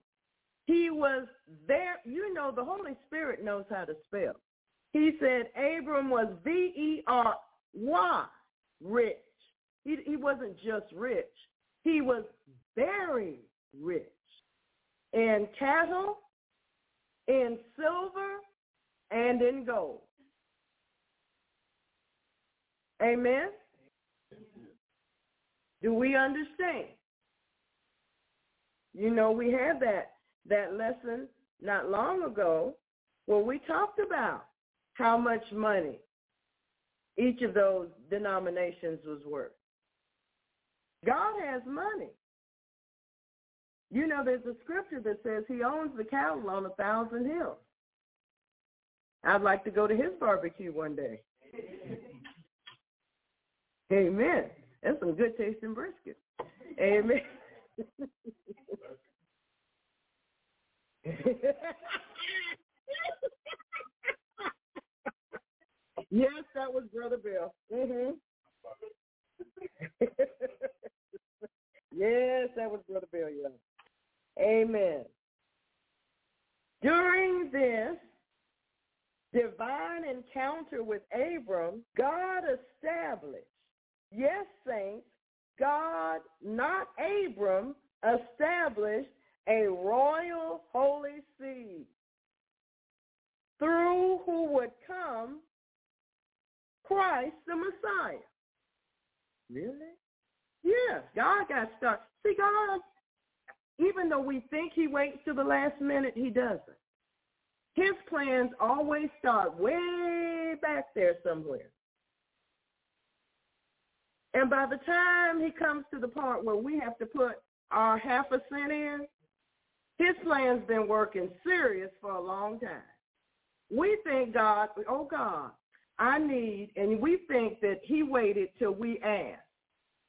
He was there. You know, the Holy Spirit knows how to spell. He said Abram was V-E-R-Y, rich. He, he wasn't just rich. He was very rich in cattle, in silver, and in gold. Amen? Do we understand? You know, we had that that lesson not long ago where we talked about how much money each of those denominations was worth. God has money. You know, there's a scripture that says he owns the cattle on a thousand hills. I'd like to go to his barbecue one day. Amen. That's some good tasting brisket. Amen. yes, that was Brother Bill. Mhm. yes, that was Brother Bill. Yeah. Amen. During this divine encounter with Abram, God established, yes, saints, God, not Abram, established a royal holy seed through who would come Christ the Messiah. Really? Yes, God got started. See, God even though we think he waits to the last minute, he doesn't. His plans always start way back there somewhere. And by the time he comes to the part where we have to put our half a cent in, his plan's been working serious for a long time. We think God, oh God, I need, and we think that he waited till we ask.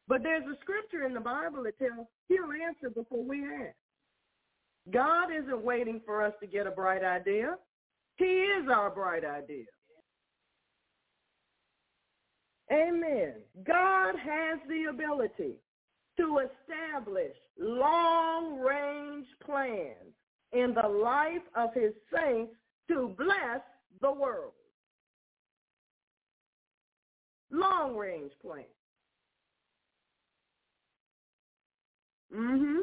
But there's a scripture in the Bible that tells he'll answer before we ask. God isn't waiting for us to get a bright idea. He is our bright idea. Amen. God has the ability to establish long-range plans in the life of his saints to bless the world. Long-range plan. Mm-hmm.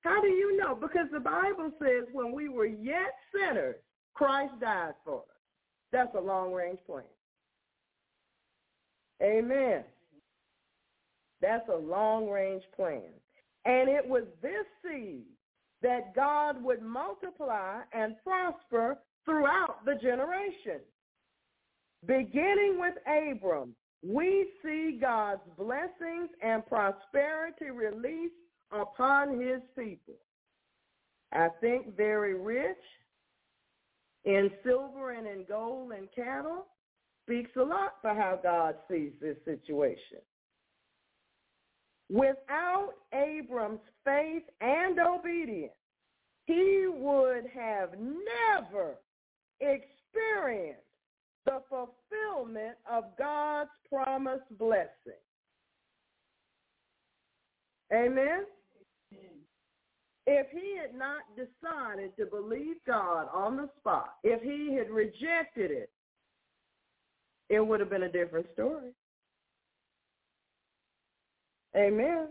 How do you know? Because the Bible says when we were yet sinners, Christ died for us. That's a long-range plan. Amen. That's a long-range plan. And it was this seed that God would multiply and prosper throughout the generation. Beginning with Abram, we see God's blessings and prosperity released upon his people. I think very rich in silver and in gold and cattle speaks a lot for how God sees this situation. Without Abram's faith and obedience, he would have never experienced the fulfillment of God's promised blessing. Amen? If he had not decided to believe God on the spot, if he had rejected it, it would have been a different story. Amen.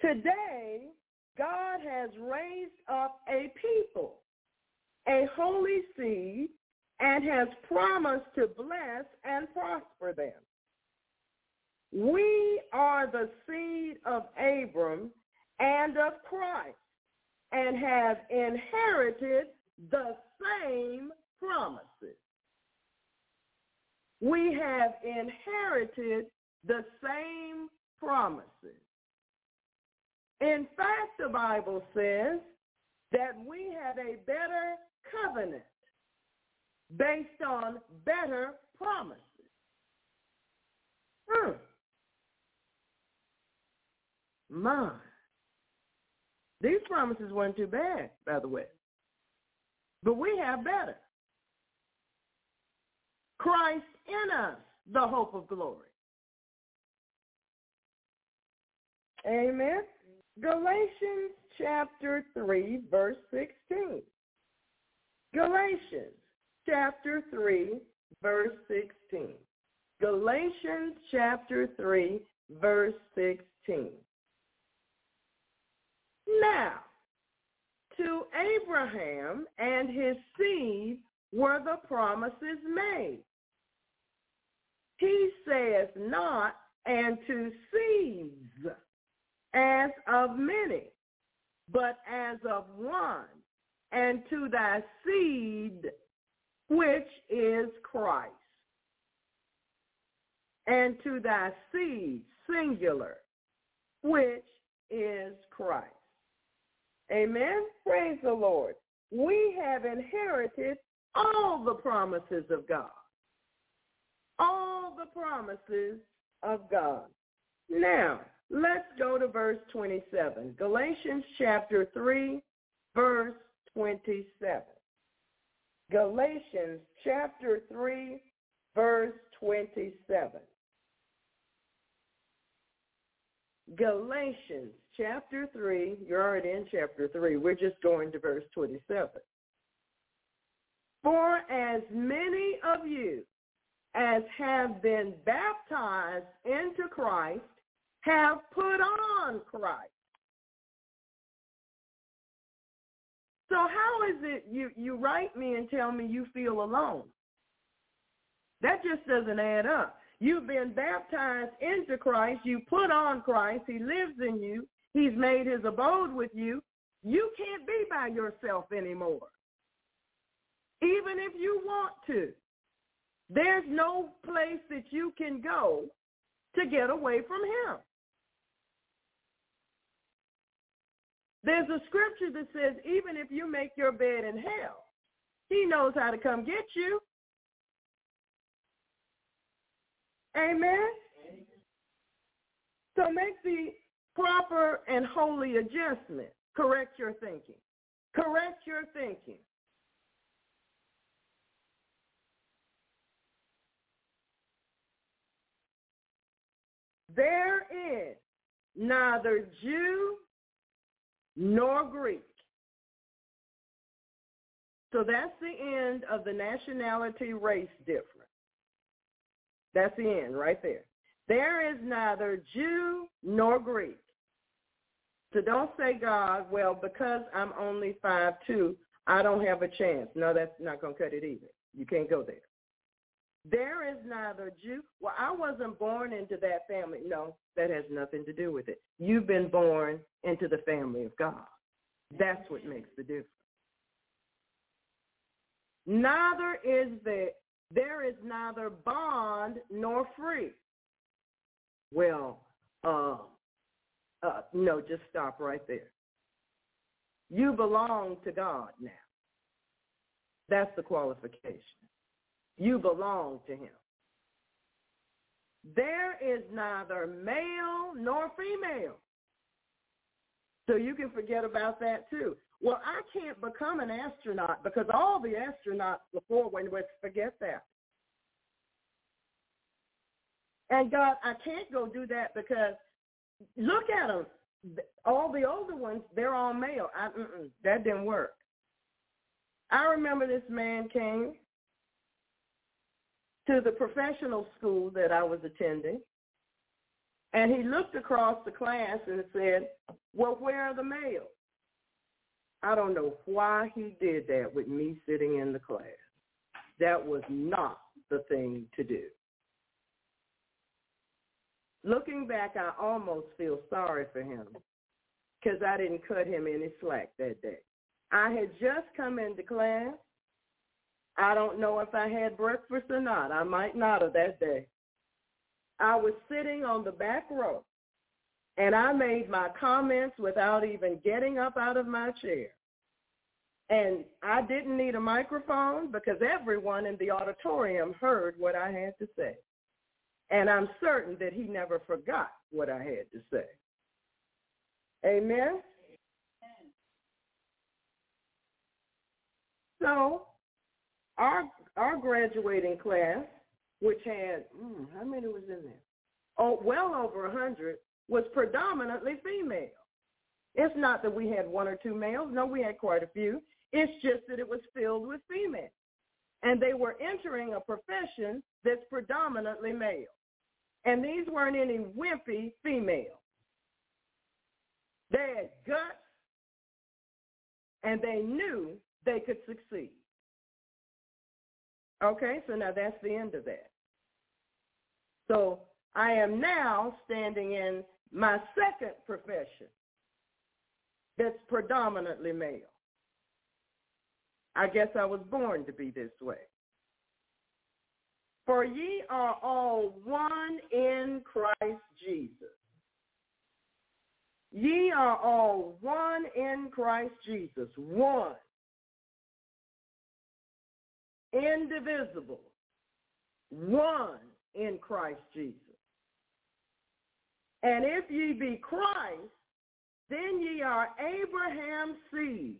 Today, God has raised up a people, a holy seed, and has promised to bless and prosper them. We are the seed of Abram and of Christ and have inherited the same promises. We have inherited the same promises. In fact, the Bible says that we have a better covenant based on better promises. Hmm. My. These promises weren't too bad, by the way. But we have better. Christ in us, the hope of glory. Amen. Galatians chapter 3, verse 16. Galatians chapter 3, verse 16. Galatians chapter 3, verse 16. Now, to Abraham and his seed were the promises made. He saith not, and to seeds as of many, but as of one, and to thy seed, which is Christ. And to thy seed, singular, which is Christ. Amen. Praise the Lord. We have inherited all the promises of God. All the promises of God. Now, let's go to verse 27. Galatians chapter 3, verse 27. Galatians chapter 3, verse 27. Galatians chapter 3, you're already in chapter 3. We're just going to verse 27. For as many of you as have been baptized into Christ have put on Christ. So how is it you, you write me and tell me you feel alone? That just doesn't add up. You've been baptized into Christ. You put on Christ. He lives in you. He's made his abode with you. You can't be by yourself anymore. Even if you want to. There's no place that you can go to get away from him. There's a scripture that says even if you make your bed in hell, he knows how to come get you. Amen? So make the proper and holy adjustment. Correct your thinking. Correct your thinking. There is neither Jew nor Greek. So that's the end of the nationality race difference. That's the end right there. There is neither Jew nor Greek. So don't say, God, well, because I'm only five two, I don't have a chance. No, that's not going to cut it either. You can't go there. There is neither Jew. Well, I wasn't born into that family. No, that has nothing to do with it. You've been born into the family of God. That's what makes the difference. Neither is there, there is neither bond nor free. Well, uh, uh, no, just stop right there. You belong to God now. That's the qualification. You belong to him. There is neither male nor female. So you can forget about that too. Well, I can't become an astronaut because all the astronauts before when we forget that. And God, I can't go do that because look at them. All the older ones, they're all male. I, that didn't work. I remember this man came to the professional school that I was attending, and he looked across the class and said, well, where are the males? I don't know why he did that with me sitting in the class. That was not the thing to do. Looking back, I almost feel sorry for him because I didn't cut him any slack that day. I had just come into class. I don't know if I had breakfast or not. I might not have that day. I was sitting on the back row, and I made my comments without even getting up out of my chair. And I didn't need a microphone because everyone in the auditorium heard what I had to say. And I'm certain that he never forgot what I had to say. Amen? So our our graduating class, which had mm, how many was in there? Oh, well over a hundred, was predominantly female. It's not that we had one or two males. No, we had quite a few. It's just that it was filled with females. And they were entering a profession that's predominantly male. And these weren't any wimpy females. They had guts and they knew they could succeed. Okay, so now that's the end of that. So I am now standing in my second profession that's predominantly male. I guess I was born to be this way. For ye are all one in Christ Jesus. Ye are all one in Christ Jesus. One. Indivisible. One in Christ Jesus. And if ye be Christ, then ye are Abraham's seed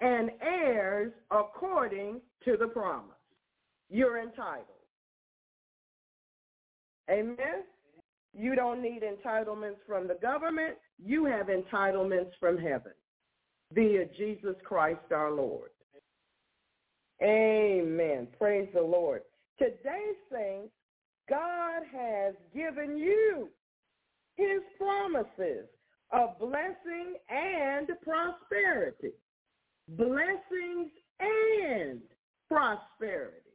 and heirs according to the promise. You're entitled. Amen? You don't need entitlements from the government. You have entitlements from heaven via Jesus Christ our Lord. Amen. Praise the Lord. Today, saints, God has given you his promises of blessing and prosperity. Blessings and prosperity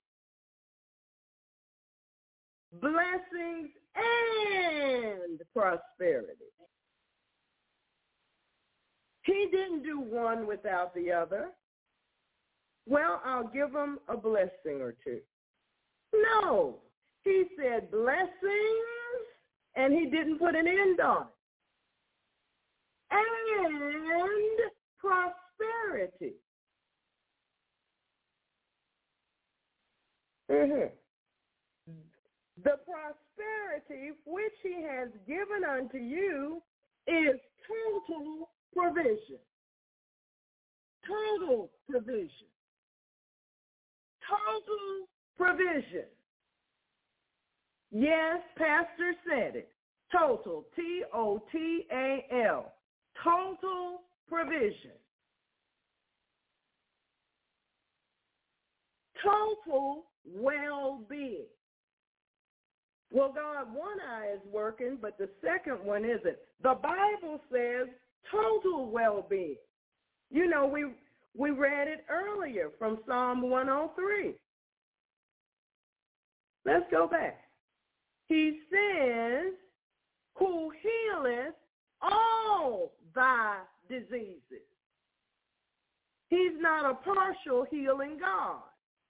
blessings and prosperity. He didn't do one without the other. Well, I'll give him a blessing or two. No. He said blessings, and he didn't put an end on it. And prosperity. Mm-hmm. The prosperity which he has given unto you is total provision. Total provision. Total provision. Yes, Pastor said it. Total, T-O-T-A-L. Total provision. Total well-being. Well, God, one eye is working, but the second one isn't. The Bible says total well-being. You know, we we read it earlier from Psalm 103. Let's go back. He says, who healeth all thy diseases. He's not a partial healing God.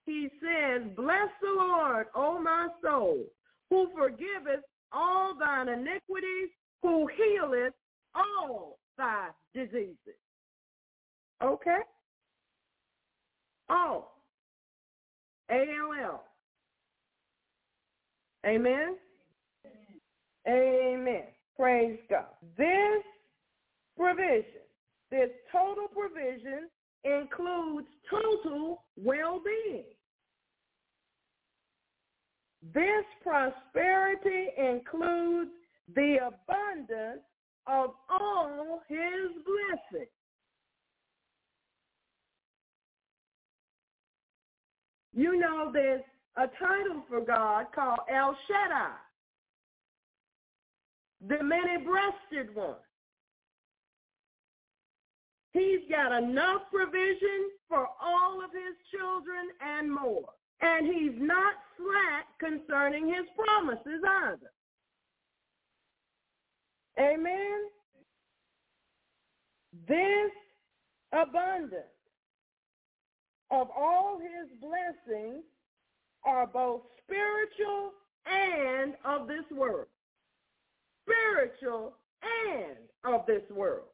He says, bless the Lord, O my soul, who forgiveth all thine iniquities, who healeth all thy diseases. Okay? All. A-L-L. Amen? Amen. Praise God. This provision, this total provision includes total well-being. This prosperity includes the abundance of all his blessings. You know there's a title for God called El Shaddai, the many-breasted one. He's got enough provision for all of his children and more. And he's not slack concerning his promises either. Amen? This abundance of all his blessings are both spiritual and of this world. Spiritual and of this world.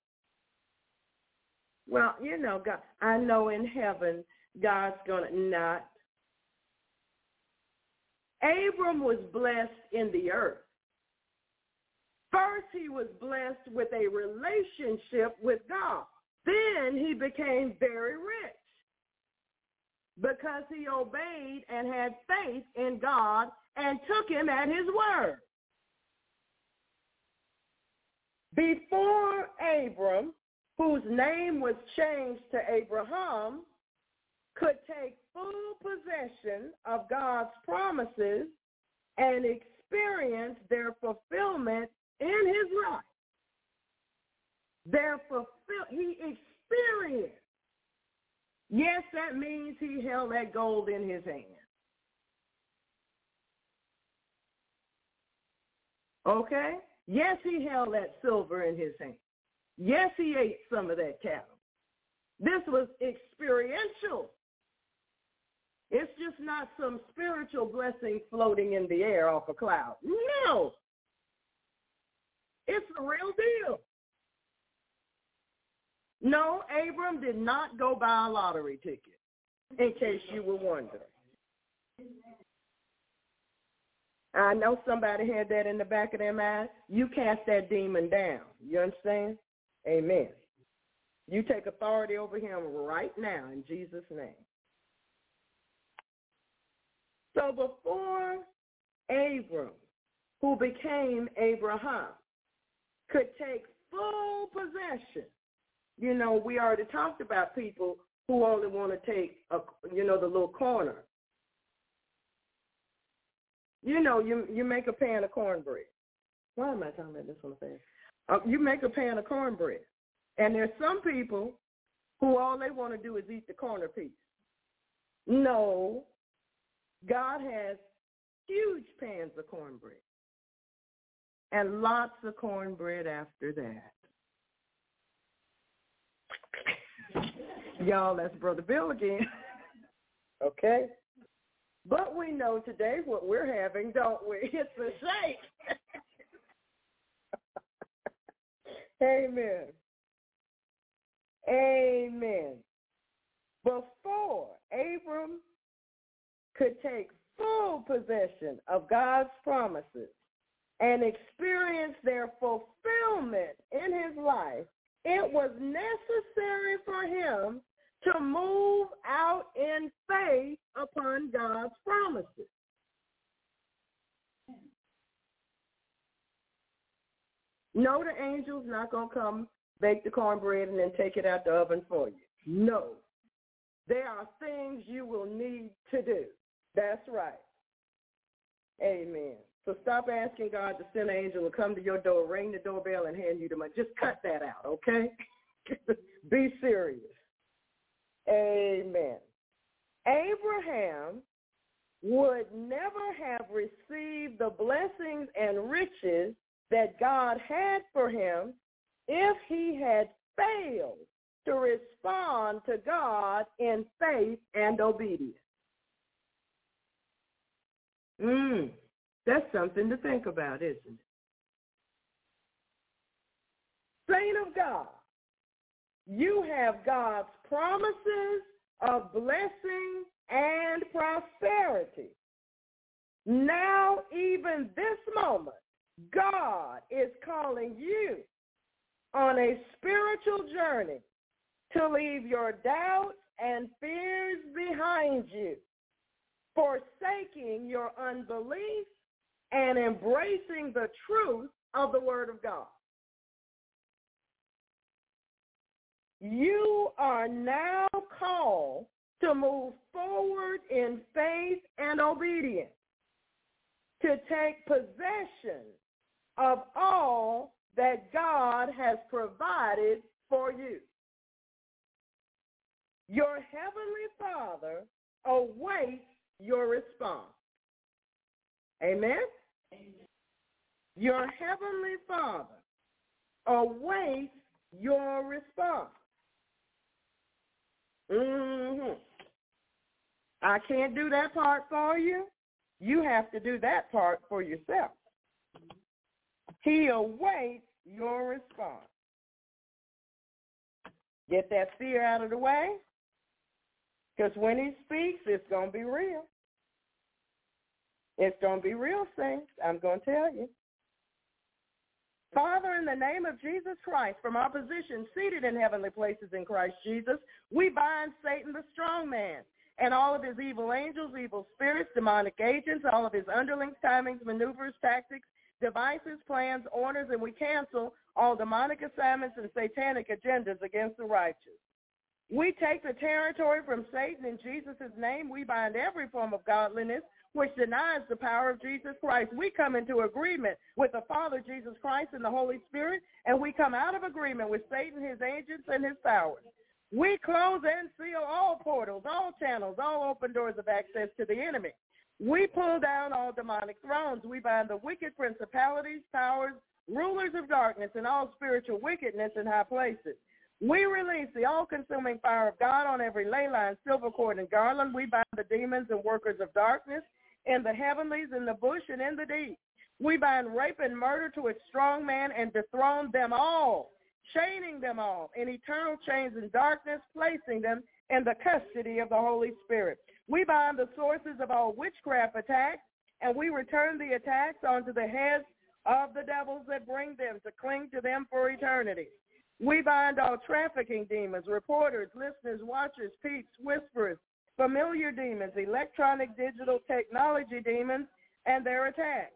Well, you know, God, I know in heaven God's going to not. Abram was blessed in the earth. First, he was blessed with a relationship with God. Then he became very rich because he obeyed and had faith in God and took him at his word. Before Abram, whose name was changed to Abraham, could take full possession of God's promises and experience their fulfillment in his life. Their fulfill he experienced. Yes, that means he held that gold in his hand. Okay? Yes, he held that silver in his hand. Yes, he ate some of that cattle. This was experiential. It's just not some spiritual blessing floating in the air off a cloud. No. It's the real deal. No, Abram did not go buy a lottery ticket, in case you were wondering. I know somebody had that in the back of their mind. You cast that demon down. You understand? Amen. You take authority over him right now in Jesus' name. So before Abram, who became Abraham, could take full possession, you know, we already talked about people who only want to take, a, you know, the little corner. You know, you you make a pan of cornbread. Why am I talking about this one thing? Uh, you make a pan of cornbread. And there's some people who all they want to do is eat the corner piece. No, God has huge pans of cornbread and lots of cornbread after that. Y'all, that's Brother Bill again. okay? But we know today what we're having, don't we? It's a shake. Amen. Amen. Before Abram could take full possession of God's promises and experience their fulfillment in his life, it was necessary for him to move out in faith upon God's promises. No, the angel's not going to come bake the cornbread and then take it out the oven for you. No. There are things you will need to do. That's right. Amen. So stop asking God to send an angel to come to your door, ring the doorbell, and hand you the money. Just cut that out, okay? Be serious. Amen. Abraham would never have received the blessings and riches that God had for him if he had failed to respond to God in faith and obedience. Mm, that's something to think about, isn't it? Saint of God, you have God's promises of blessing and prosperity. Now, even this moment, God is calling you on a spiritual journey to leave your doubts and fears behind you, forsaking your unbelief and embracing the truth of the Word of God. You are now called to move forward in faith and obedience, to take possession of all that God has provided for you. Your heavenly Father awaits your response. Amen? Your heavenly Father awaits your response. Mm-hmm. I can't do that part for you. You have to do that part for yourself. He awaits your response. Get that fear out of the way. Because when he speaks, it's going to be real. It's going to be real, saints. I'm going to tell you. Father, in the name of Jesus Christ, from our position seated in heavenly places in Christ Jesus, we bind Satan the strong man and all of his evil angels, evil spirits, demonic agents, all of his underlings, timings, maneuvers, tactics, devices, plans, orders, and we cancel all demonic assignments and satanic agendas against the righteous. We take the territory from Satan in Jesus' name. We bind every form of godliness which denies the power of Jesus Christ. We come into agreement with the Father, Jesus Christ, and the Holy Spirit, and we come out of agreement with Satan, his agents, and his powers. We close and seal all portals, all channels, all open doors of access to the enemy. We pull down all demonic thrones. We bind the wicked principalities, powers, rulers of darkness, and all spiritual wickedness in high places. We release the all-consuming fire of God on every ley line, silver cord, and garland. We bind the demons and workers of darkness in the heavenlies, in the bush, and in the deep. We bind rape and murder to its strong man and dethrone them all, chaining them all in eternal chains in darkness, placing them in the custody of the Holy Spirit. We bind the sources of all witchcraft attacks, and we return the attacks onto the heads of the devils that bring them to cling to them for eternity. We bind all trafficking demons, reporters, listeners, watchers, peeps, whisperers, familiar demons, electronic digital technology demons, and their attacks.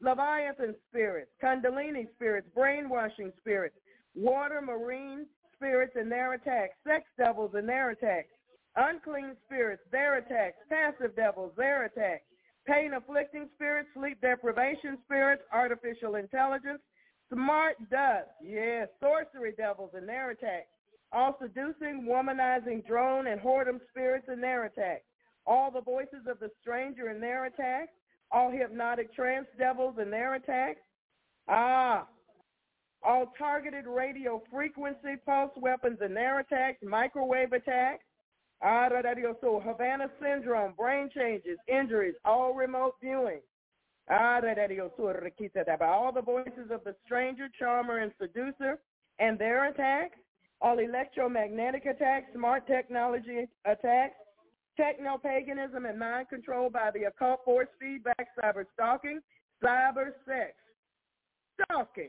Leviathan spirits, Kundalini spirits, brainwashing spirits, water marine spirits and their attacks, sex devils and their attacks, unclean spirits, their attacks, passive devils, their attacks, pain-afflicting spirits, sleep deprivation spirits, artificial intelligence, smart dust, yes, sorcery devils and their attacks, all seducing, womanizing, drone, and whoredom spirits in their attacks, all the voices of the stranger in their attacks, all hypnotic trance devils in their attacks, ah, all targeted radio frequency pulse weapons in their attacks, microwave attacks, So Havana syndrome, brain changes, injuries, all remote viewing. Ah, da, da, da, so, all the voices of the stranger, charmer, and seducer and their attacks, all electromagnetic attacks, smart technology attacks, techno-paganism and mind control by the occult force feedback, cyber stalking, cyber sex, stalking,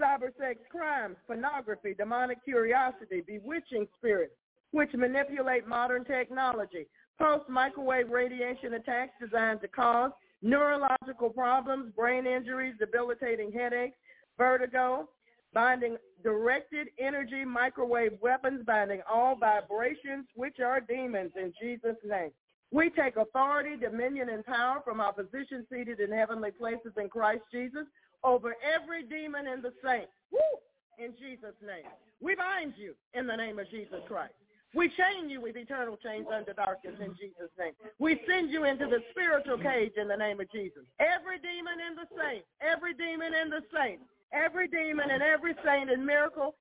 cyber sex crimes, pornography, demonic curiosity, bewitching spirits, which manipulate modern technology, post-microwave radiation attacks designed to cause neurological problems, brain injuries, debilitating headaches, vertigo, binding directed energy microwave weapons, binding all vibrations, which are demons in Jesus' name. We take authority, dominion, and power from our position seated in heavenly places in Christ Jesus over every demon in the saints. Woo! In Jesus' name. We bind you in the name of Jesus Christ. We chain you with eternal chains under darkness in Jesus' name. We send you into the spiritual cage in the name of Jesus. Every demon in the saints, every demon in the saints, every demon and every saint in miracle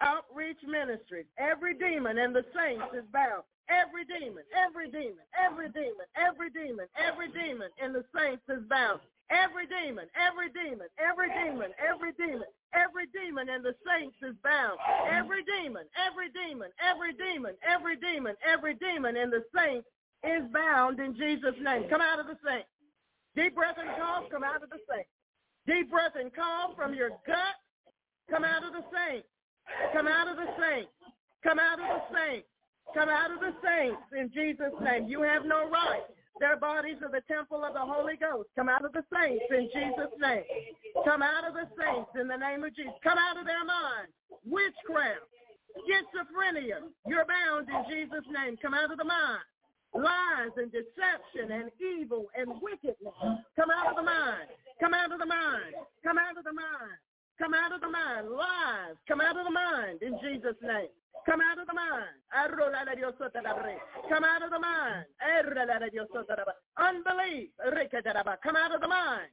outreach ministries, every demon in the saints is bound. Every demon, every demon, every demon, every demon, every demon in the saints is bound. Every demon, every demon, every demon, every demon, every demon in the saints is bound. Every demon, every demon, every demon, every demon, every demon in the saints is bound in Jesus' name. Come out of the saints. Deep breath and cough, come out of the saints. Deep breath and cough from your gut, come out of the saints. Come out of the saints. Come out of the saints. Come out of the saints in Jesus' name. You have no right their bodies are the temple of the Holy Ghost. Come out of the saints in Jesus' name. Come out of the saints in the name of Jesus. Come out of their minds. Witchcraft, schizophrenia, you're bound in Jesus' name. Come out of the mind. Lies and deception and evil and wickedness. Come out of the mind. Come out of the mind. Come out of the mind. Come out of the mind. Lies. Come out of the mind in Jesus' name. Come out of the mind. Come out of the mind. Unbelief. Come out of the mind.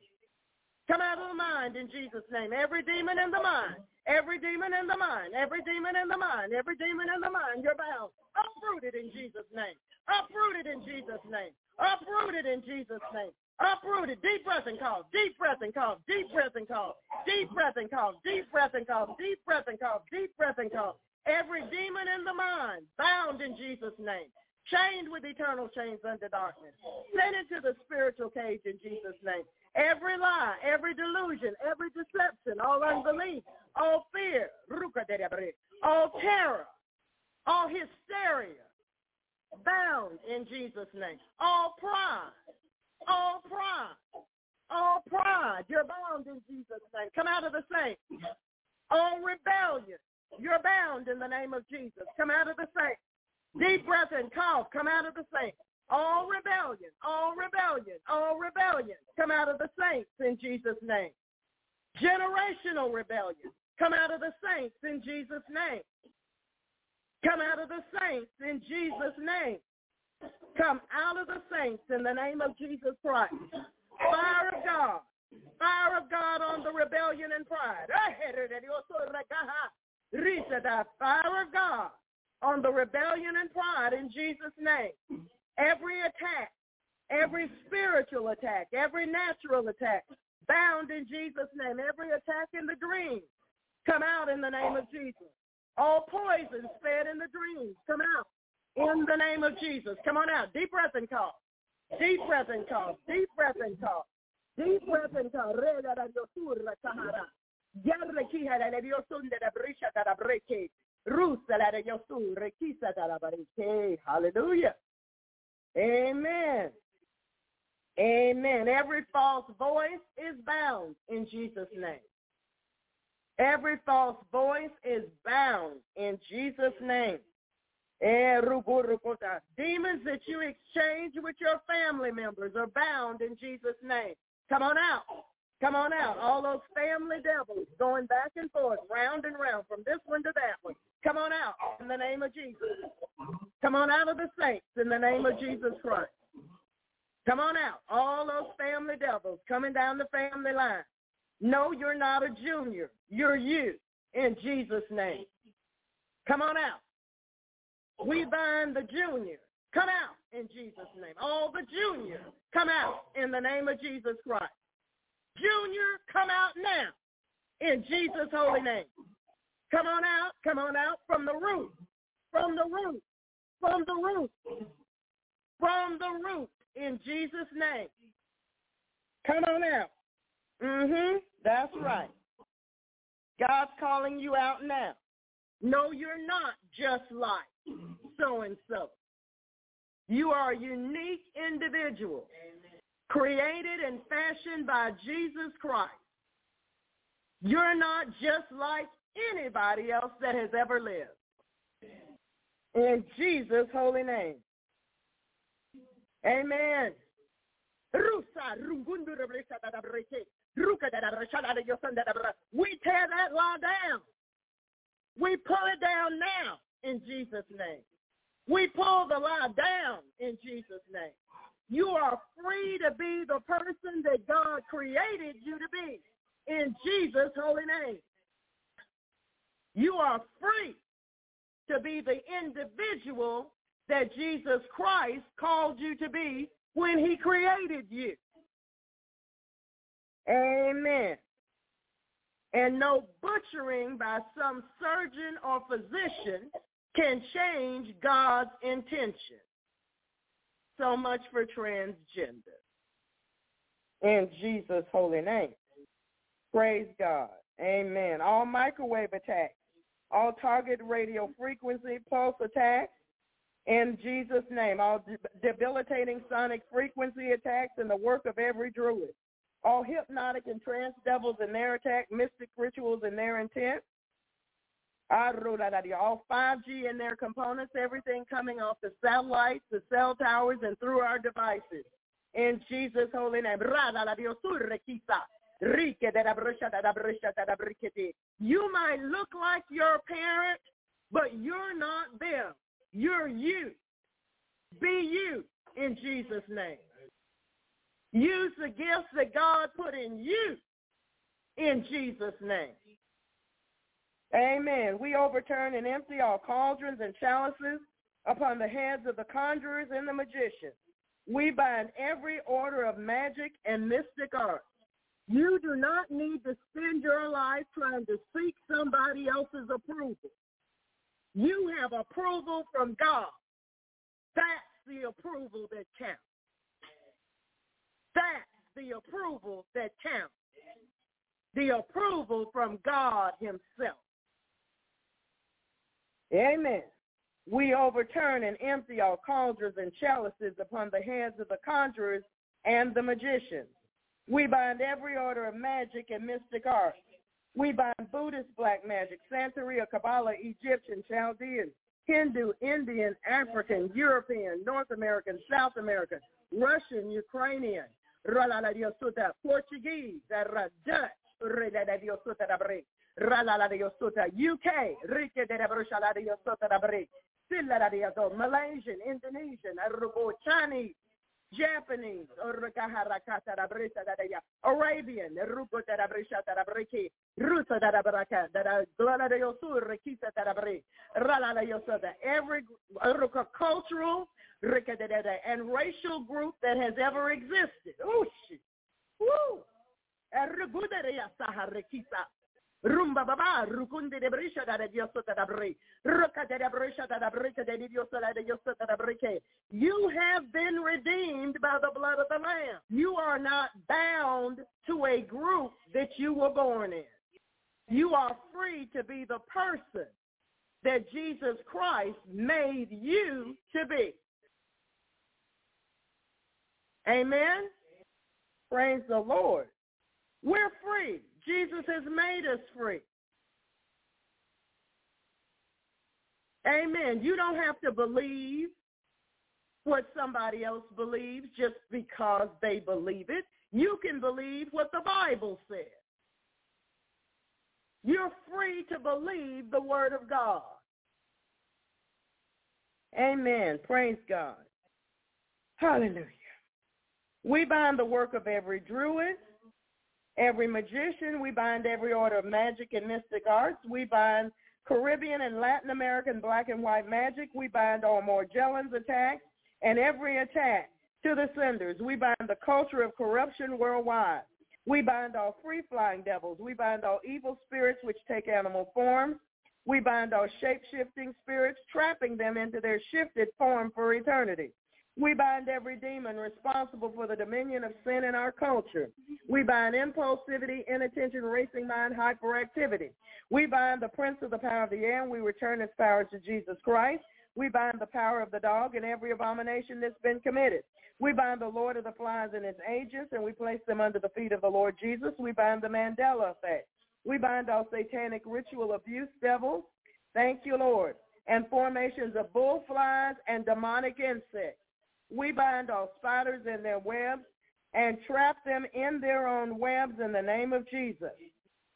Come out of the mind in Jesus' name. Every demon in the mind. Every demon in the mind. Every demon in the mind. Every demon in the mind. You're bound. Uprooted in Jesus' name. Uprooted in Jesus' name. Uprooted in Jesus' name. Uprooted. Deep breath and cough. Deep breath and cough. Deep breath and cough. Deep breath and cough. Deep breath and cough. Deep breath and cough. Deep breath and cough. Every demon in the mind, bound in Jesus' name, chained with eternal chains under darkness, sent into the spiritual cage in Jesus' name. Every lie, every delusion, every deception, all unbelief, all fear, all terror, all hysteria, bound in Jesus' name. All pride, all pride, all pride, you're bound in Jesus' name. Come out of the saints. All rebellion, you're bound in the name of Jesus. Come out of the saints. Deep breath and cough. Come out of the saints. All rebellion, all rebellion, all rebellion. Come out of the saints in Jesus' name. Generational rebellion. Come out of the saints in Jesus' name. Come out of the saints in Jesus' name. Come out of the saints in the name of Jesus Christ. Fire of God. Fire of God on the rebellion and pride. Oh, ah, Risa, the fire of God on the rebellion and pride in Jesus' name. Every attack, every spiritual attack, every natural attack, bound in Jesus' name. Every attack in the dream, come out in the name of Jesus. All poisons fed in the dreams, come out in the name of Jesus. Come on out. Deep breath and cough. Deep breath and cough. Deep breath and cough. Deep breath and cough. Hallelujah. Amen. Amen. Every false voice is bound in Jesus' name. Every false voice is bound in Jesus' name. Eh, Demons that you exchange with your family members are bound in Jesus' name. Come on out. Come on out. All those family devils going back and forth, round and round, from this one to that one. Come on out in the name of Jesus. Come on out of the saints in the name of Jesus Christ. Come on out. All those family devils coming down the family line. No, you're not a junior. You're you in Jesus' name. Come on out. We bind the junior. Come out in Jesus' name. All the juniors come out in the name of Jesus Christ. Junior, come out now in Jesus' holy name. Come on out, come on out from the root, from the root, from the root, from the root in Jesus' name. Come on out. Mm-hmm. That's right. God's calling you out now. No, you're not just like so-and-so. You are a unique individual created and fashioned by Jesus Christ. You're not just like anybody else that has ever lived. In Jesus' holy name. Amen. We tear that law down. We pull it down now in Jesus' name. We pull the lie down in Jesus' name. You are free to be the person that God created you to be in Jesus' holy name. You are free to be the individual that Jesus Christ called you to be when he created you. Amen. And no butchering by some surgeon or physician can change God's intention. So much for transgender. In Jesus' holy name. Praise God. Amen. All microwave attacks, all target radio frequency pulse attacks, in Jesus' name, all debilitating sonic frequency attacks in the work of every druid, all hypnotic and trance devils in their attack, mystic rituals in their intent, all 5G and their components, everything coming off the satellites, the cell towers, and through our devices. In Jesus' holy name. You might look like your parent, but you're not them. You're you. Be you in Jesus' name. Use the gifts that God put in you in Jesus' name. Amen. We overturn and empty all cauldrons and chalices upon the heads of the conjurers and the magicians. We bind every order of magic and mystic arts. You do not need to spend your life trying to seek somebody else's approval. You have approval from God. That's the approval that counts. That's the approval that counts. The approval from God himself. Amen. We overturn and empty our cauldrons and chalices upon the heads of the conjurers and the magicians. We bind every order of magic and mystic art. We bind Buddhist black magic, Santeria, Kabbalah, Egyptian, Chaldean, Hindu, Indian, African, European, North American, South American, Russian, Ukrainian, Portuguese, Dutch, UK, Rike de Rabushala de Yosota Rabri, Silla de Yazo, Malaysian, Indonesian, Chinese, Japanese, Arabian, Ruko Tarabrishata Rabriki, Ruta Darabraka, Dara de Yosur, Rikita Tarabri, Ralala Yosota, every cultural and racial group that has ever existed. Oh, shit. Woo! Rumba baba, de brisha da da de brisha da de da da. You have been redeemed by the blood of the Lamb. You are not bound to a group that you were born in. You are free to be the person that Jesus Christ made you to be. Amen. Praise the Lord. We're free. Jesus has made us free. Amen. You don't have to believe what somebody else believes just because they believe it. You can believe what the Bible says. You're free to believe the word of God. Amen. Praise God. Hallelujah. We bind the work of every druid, every magician. We bind every order of magic and mystic arts. We bind Caribbean and Latin American black and white magic. We bind all Morgellons attacks and every attack to the senders. We bind the culture of corruption worldwide. We bind all free-flying devils. We bind all evil spirits which take animal forms. We bind all shape-shifting spirits, trapping them into their shifted form for eternity. We bind every demon responsible for the dominion of sin in our culture. We bind impulsivity, inattention, racing mind, hyperactivity. We bind the prince of the power of the air, and we return his power to Jesus Christ. We bind the power of the dog and every abomination that's been committed. We bind the Lord of the flies and his agents, and we place them under the feet of the Lord Jesus. We bind the Mandela effect. We bind all satanic ritual abuse devils. Thank you, Lord. And formations of bull flies and demonic insects. We bind all spiders in their webs and trap them in their own webs in the name of Jesus.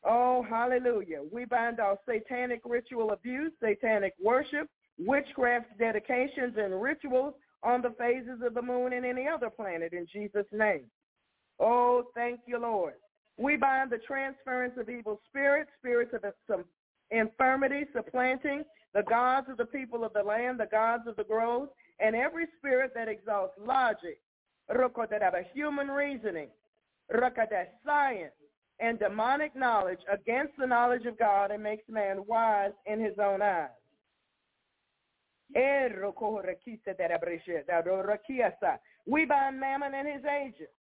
Oh, hallelujah. We bind all satanic ritual abuse, satanic worship, witchcraft dedications, and rituals on the phases of the moon and any other planet in Jesus' name. Oh, thank you, Lord. We bind the transference of evil spirits, spirits of infirmity, supplanting the gods of the people of the land, the gods of the groves, and every spirit that exalts logic, human reasoning, science, and demonic knowledge against the knowledge of God and makes man wise in his own eyes. Eh, we bind Mammon and his agents.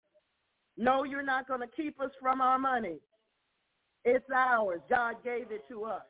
No, you're not going to keep us from our money. It's ours. God gave it to us.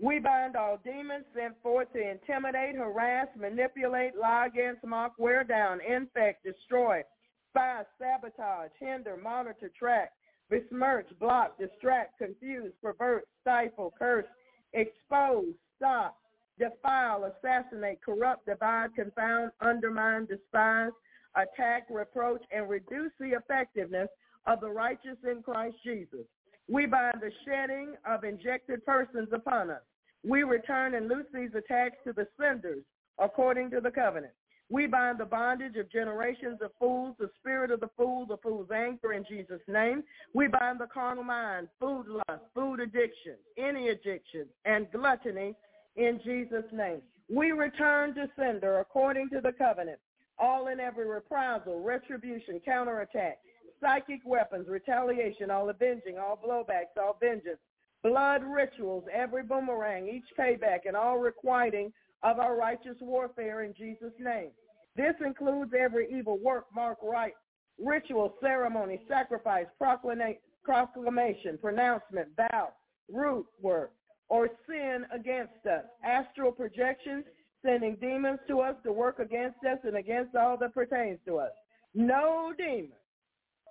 We bind all demons sent forth to intimidate, harass, manipulate, lie against, mock, wear down, infect, destroy, spy, sabotage, hinder, monitor, track, besmirch, block, distract, confuse, pervert, stifle, curse, expose, stop, defile, assassinate, corrupt, divide, confound, undermine, despise, attack, reproach, and reduce the effectiveness of the righteous in Christ Jesus. We bind the shedding of injected persons upon us. We return and loose these attacks to the senders according to the covenant. We bind the bondage of generations of fools, the spirit of the fool, the fool's anger in Jesus' name. We bind the carnal mind, food lust, food addiction, any addiction, and gluttony in Jesus' name. We return to sender according to the covenant, all in every reprisal, retribution, counterattack, psychic weapons, retaliation, all avenging, all blowbacks, all vengeance, blood rituals, every boomerang, each payback, and all requiting of our righteous warfare in Jesus' name. This includes every evil work, mark, right, ritual, ceremony, sacrifice, proclamation, pronouncement, vow, root work, or sin against us, astral projections, sending demons to us to work against us and against all that pertains to us. No demon,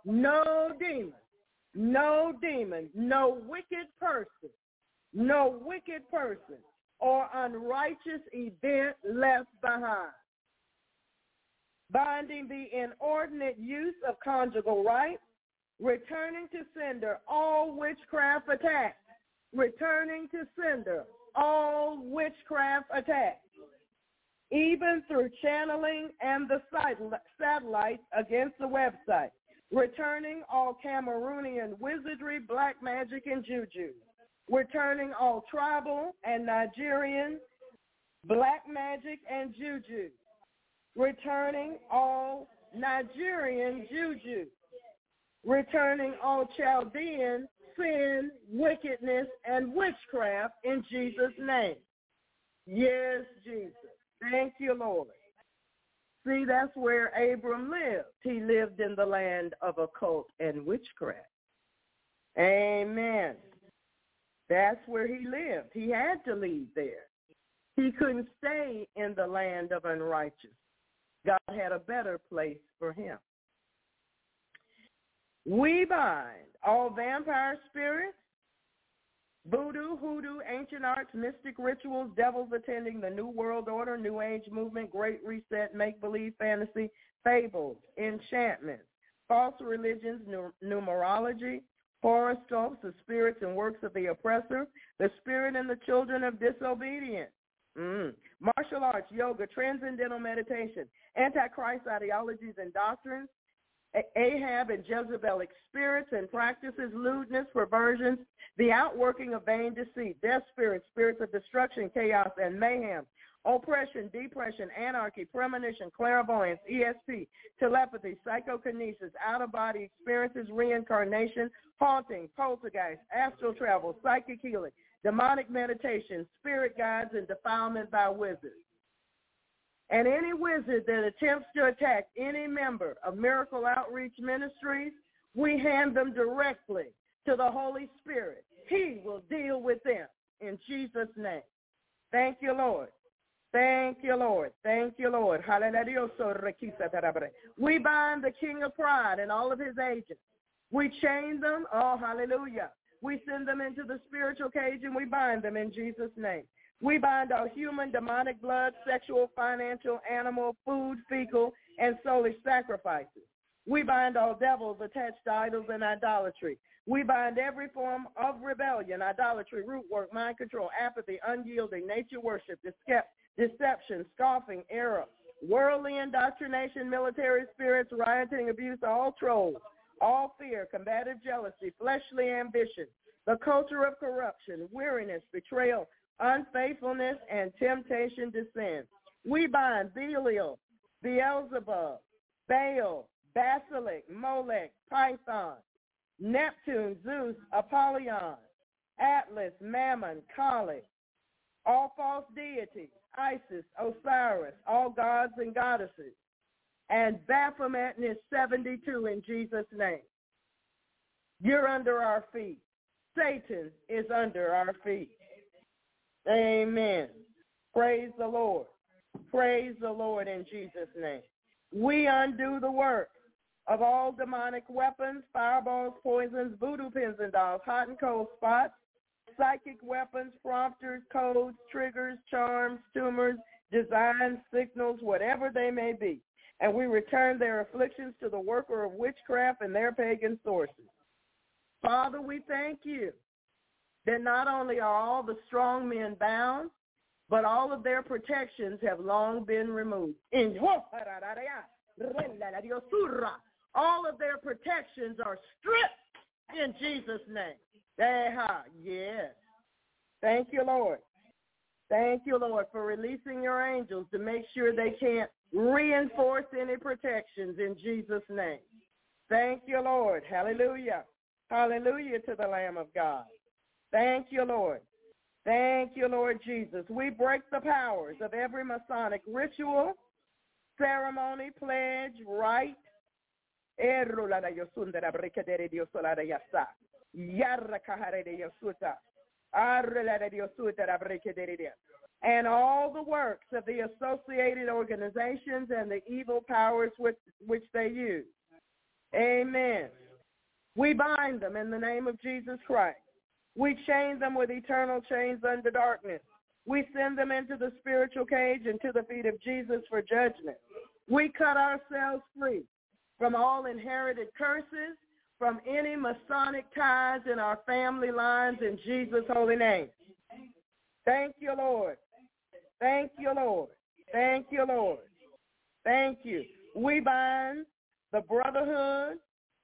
no demon, no demon, no wicked person, no wicked person or unrighteous event left behind. Binding the inordinate use of conjugal rights, returning to sender all witchcraft attacks. Returning to sender all witchcraft attacks, even through channeling and the satellites against the website, returning all Cameroonian wizardry, black magic, and juju, returning all tribal and Nigerian black magic and juju, returning all Nigerian juju, returning all Chaldean sin, wickedness, and witchcraft in Jesus' name. Yes, Jesus. Thank you, Lord. See, that's where Abram lived. He lived in the land of occult and witchcraft. Amen. That's where he lived. He had to leave there. He couldn't stay in the land of unrighteous. God had a better place for him. We bind all vampire spirits, voodoo, hoodoo, ancient arts, mystic rituals, devils attending the New World Order, New Age movement, Great Reset, make-believe fantasy, fables, enchantments, false religions, numerology, horoscopes, the spirits and works of the oppressor, the spirit and the children of disobedience, mm. martial arts, yoga, transcendental meditation, antichrist ideologies and doctrines, Ahab and Jezebelic spirits and practices, lewdness, perversions, the outworking of vain deceit, death spirits, spirits of destruction, chaos, and mayhem, oppression, depression, anarchy, premonition, clairvoyance, ESP, telepathy, psychokinesis, out-of-body experiences, reincarnation, haunting, poltergeist, astral travel, psychic healing, demonic meditation, spirit guides, and defilement by wizards. And any wizard that attempts to attack any member of Miracle Outreach Ministries, we hand them directly to the Holy Spirit. He will deal with them in Jesus' name. Thank you, Lord. Thank you, Lord. Thank you, Lord. Hallelujah. We bind the king of pride and all of his agents. We chain them. Oh, hallelujah. We send them into the spiritual cage and we bind them in Jesus' name. We bind all human, demonic blood, sexual, financial, animal, food, fecal, and soulish sacrifices. We bind all devils attached to idols and idolatry. We bind every form of rebellion, idolatry, root work, mind control, apathy, unyielding, nature worship, deception, scoffing, error, worldly indoctrination, military spirits, rioting, abuse, all trolls, all fear, combative jealousy, fleshly ambition, the culture of corruption, weariness, betrayal, unfaithfulness, and temptation to sin. We bind Belial, Beelzebub, Baal, Basilic, Molech, Python, Neptune, Zeus, Apollyon, Atlas, Mammon, Kali, all false deities, Isis, Osiris, all gods and goddesses, and Baphomet is 72 in Jesus' name. You're under our feet. Satan is under our feet. Amen. Praise the Lord. Praise the Lord in Jesus' name. We undo the work of all demonic weapons, fireballs, poisons, voodoo pins and dolls, hot and cold spots, psychic weapons, prompters, codes, triggers, charms, tumors, designs, signals, whatever they may be. And we return their afflictions to the worker of witchcraft and their pagan sources. Father, we thank you that not only are all the strong men bound, but all of their protections have long been removed. All of their protections are stripped in Jesus' name. Yes. Thank you, Lord. Thank you, Lord, for releasing your angels to make sure they can't reinforce any protections in Jesus' name. Thank you, Lord. Hallelujah. Hallelujah to the Lamb of God. Thank you, Lord. Thank you, Lord Jesus. We break the powers of every Masonic ritual, ceremony, pledge, rite. And all the works of the associated organizations and the evil powers which, which they use. Amen. We bind them in the name of Jesus Christ. We chain them with eternal chains under darkness. We send them into the spiritual cage and to the feet of Jesus for judgment. We cut ourselves free from all inherited curses, from any Masonic ties in our family lines in Jesus' holy name. Thank you, Lord. Thank you, Lord. Thank you, Lord. Thank you. We bind the brotherhood,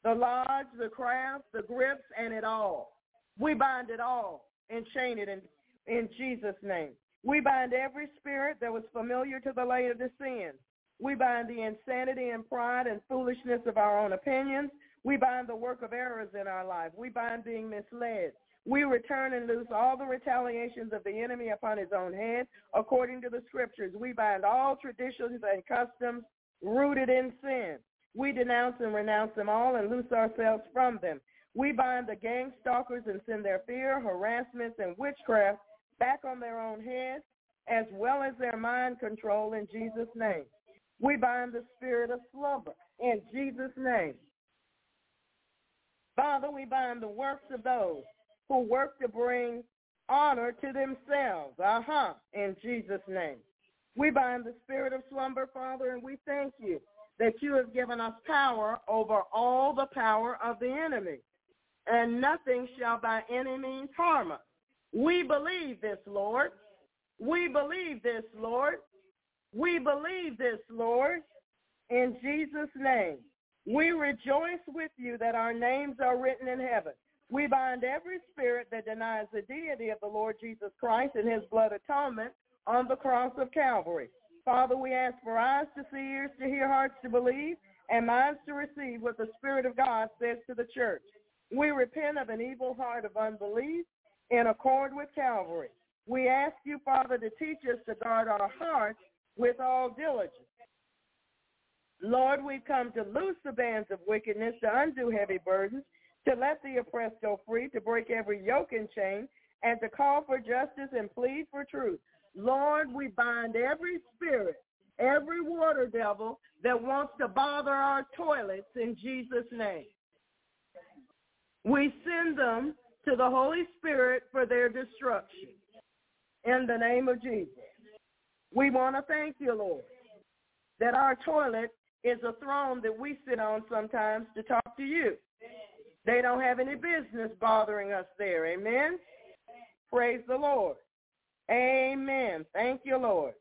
the lodge, the craft, the grips, and it all. We bind it all and chain it in, in Jesus' name. We bind every spirit that was familiar to the lay of the sin. We bind the insanity and pride and foolishness of our own opinions. We bind the work of errors in our life. We bind being misled. We return and loose all the retaliations of the enemy upon his own head. According to the scriptures, we bind all traditions and customs rooted in sin. We denounce and renounce them all and loose ourselves from them. We bind the gang stalkers and send their fear, harassments, and witchcraft back on their own heads, as well as their mind control in Jesus' name. We bind the spirit of slumber in Jesus' name. Father, we bind the works of those who work to bring honor to themselves. Uh-huh, in Jesus' name. We bind the spirit of slumber, Father, and we thank you that you have given us power over all the power of the enemy and nothing shall by any means harm us. We believe this, Lord. We believe this, Lord. We believe this, Lord. In Jesus' name. We rejoice with you that our names are written in heaven. We bind every spirit that denies the deity of the Lord Jesus Christ and his blood atonement on the cross of Calvary. Father, we ask for eyes to see, ears to hear, hearts to believe, and minds to receive what the Spirit of God says to the church. We repent of an evil heart of unbelief in accord with Calvary. We ask you, Father, to teach us to guard our hearts with all diligence. Lord, we've come to loose the bands of wickedness, to undo heavy burdens, to let the oppressed go free, to break every yoke and chain, and to call for justice and plead for truth. Lord, we bind every spirit, every water devil that wants to bother our toilets in Jesus' name. We send them to the Holy Spirit for their destruction in the name of Jesus. We want to thank you, Lord, that our toilet is a throne that we sit on sometimes to talk to you. They don't have any business bothering us there. Amen. Praise the Lord. Amen. Thank you, Lord.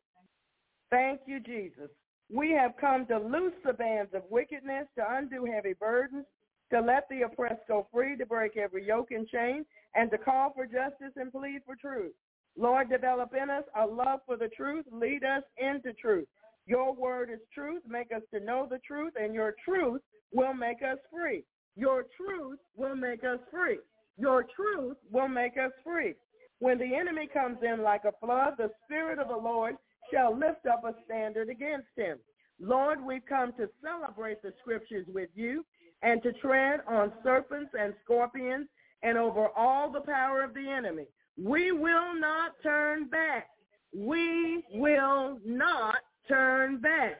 Thank you, Jesus. We have come to loose the bands of wickedness, to undo heavy burdens, to let the oppressed go free, to break every yoke and chain, and to call for justice and plead for truth. Lord, develop in us a love for the truth. Lead us into truth. Your word is truth. Make us to know the truth, and your truth will make us free. Your truth will make us free. Your truth will make us free. When the enemy comes in like a flood, the Spirit of the Lord shall lift up a standard against him. Lord, we've come to celebrate the scriptures with you and to tread on serpents and scorpions and over all the power of the enemy. We will not turn back. We will not turn back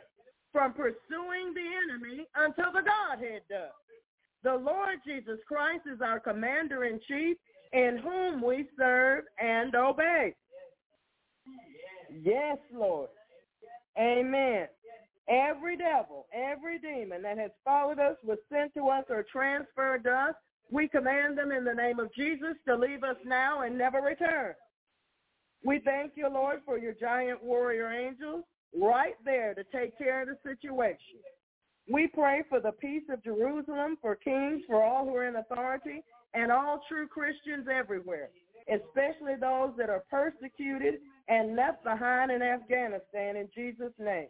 from pursuing the enemy until the Godhead does. The Lord Jesus Christ is our commander in chief in whom we serve and obey. Yes, Lord. Amen. Every devil, every demon that has followed us, was sent to us, or transferred to us, we command them in the name of Jesus to leave us now and never return. We thank you, Lord, for your giant warrior angels right there to take care of the situation. We pray for the peace of Jerusalem, for kings, for all who are in authority, and all true Christians everywhere, especially those that are persecuted and left behind in Afghanistan in Jesus' name.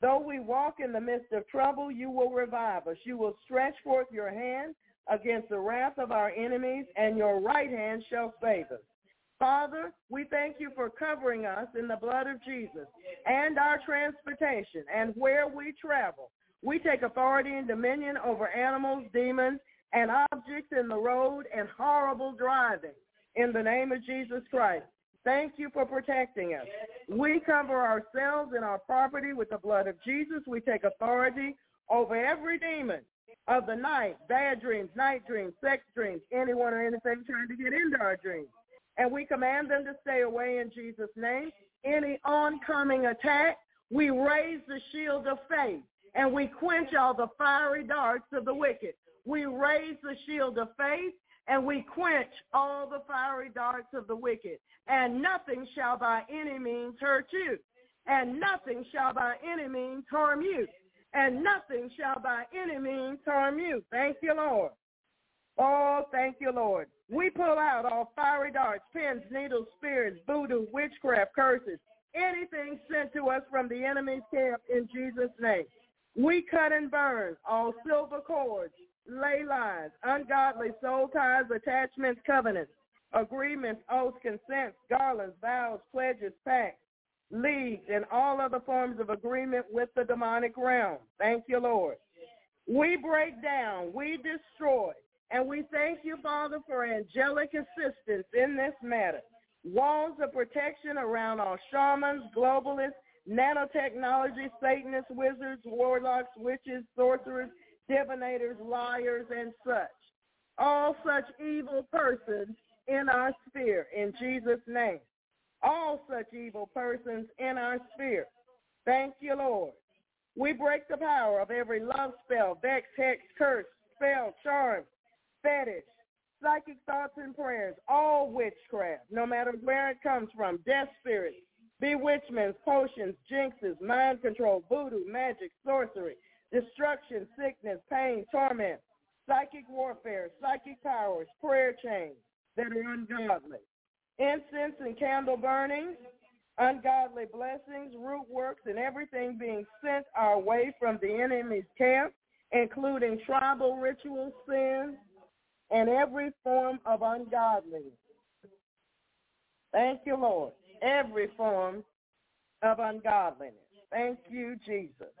Though we walk in the midst of trouble, you will revive us. You will stretch forth your hand against the wrath of our enemies, and your right hand shall save us. Father, we thank you for covering us in the blood of Jesus and our transportation and where we travel. We take authority and dominion over animals, demons, and objects in the road and horrible driving in the name of Jesus Christ. Thank you for protecting us. We cover ourselves and our property with the blood of Jesus. We take authority over every demon of the night, bad dreams, night dreams, sex dreams, anyone or anything trying to get into our dreams. And we command them to stay away in Jesus' name. Any oncoming attack, we raise the shield of faith and we quench all the fiery darts of the wicked. We raise the shield of faith and we quench all the fiery darts of the wicked. And nothing shall by any means hurt you. And nothing shall by any means harm you and nothing shall by any means harm you. Thank you, Lord. Oh, thank you, Lord. We pull out all fiery darts, pins, needles, spears, voodoo, witchcraft, curses, anything sent to us from the enemy's camp in Jesus' name. We cut and burn all silver cords, ley lines, ungodly soul ties, attachments, covenants, agreements, oaths, consents, garlands, vows, pledges, pacts, leagues, and all other forms of agreement with the demonic realm. Thank you, Lord. We break down, we destroy, and we thank you, Father, for angelic assistance in this matter. Walls of protection around all shamans, globalists, nanotechnology, Satanists, wizards, warlocks, witches, sorcerers, divinators, liars, and such. All such evil persons in our sphere, in Jesus' name all such evil persons in our sphere. Thank you, Lord. We break the power of every love spell, vex, hex, curse, spell, charm, fetish, psychic thoughts and prayers, all witchcraft, no matter where it comes from, death spirits, bewitchments, potions, jinxes, mind control, voodoo, magic, sorcery, destruction, sickness, pain, torment, psychic warfare, psychic powers, prayer chains that are ungodly, incense and candle burnings, ungodly blessings, root works, and everything being sent our way from the enemy's camp, including tribal ritual sins and every form of ungodliness. Thank you, Lord. Every form of ungodliness. Thank you, Jesus.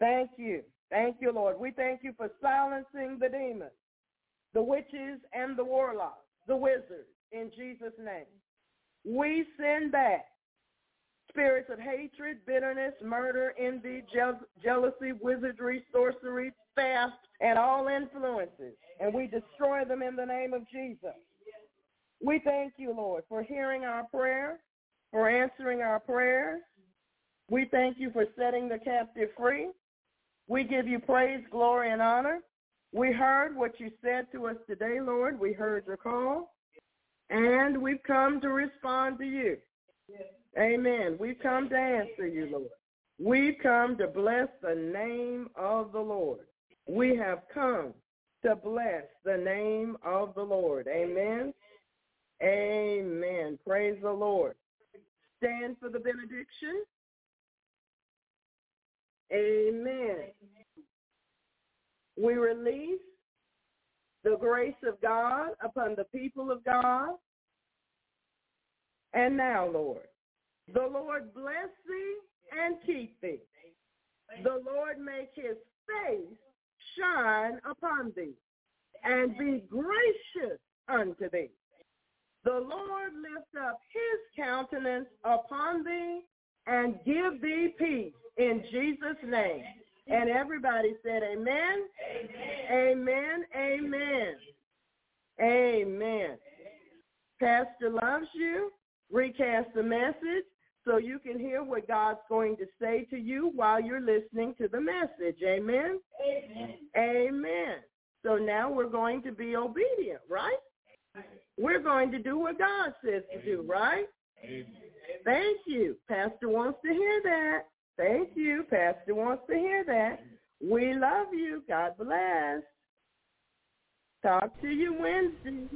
Thank you. Thank you, Lord. We thank you for silencing the demons, the witches and the warlocks, the wizards, in Jesus' name. We send back spirits of hatred, bitterness, murder, envy, je- jealousy, wizardry, sorcery, theft, and all influences, and we destroy them in the name of Jesus. We thank you, Lord, for hearing our prayer, for answering our prayers. We thank you for setting the captive free. We give you praise, glory, and honor. We heard what you said to us today, Lord. We heard your call, and we've come to respond to you. Amen. We've come to answer you, Lord. We've come to bless the name of the Lord. We have come to bless the name of the Lord. Amen. Amen. Praise the Lord. Stand for the benediction. Amen. We release the grace of God upon the people of God. And now, Lord, the Lord bless thee and keep thee. The Lord make his face shine upon thee and be gracious unto thee. The Lord lift up his countenance upon thee and give thee peace in Jesus' name. And everybody said amen. Amen. Amen. Amen. Pastor loves you. Recast the message so you can hear what God's going to say to you while you're listening to the message. Amen? Amen. Amen. So now we're going to be obedient, right? We're going to do what God says to do, right? Amen. Thank you. Pastor wants to hear that. Thank you. Pastor wants to hear that. We love you. God bless. Talk to you Wednesday.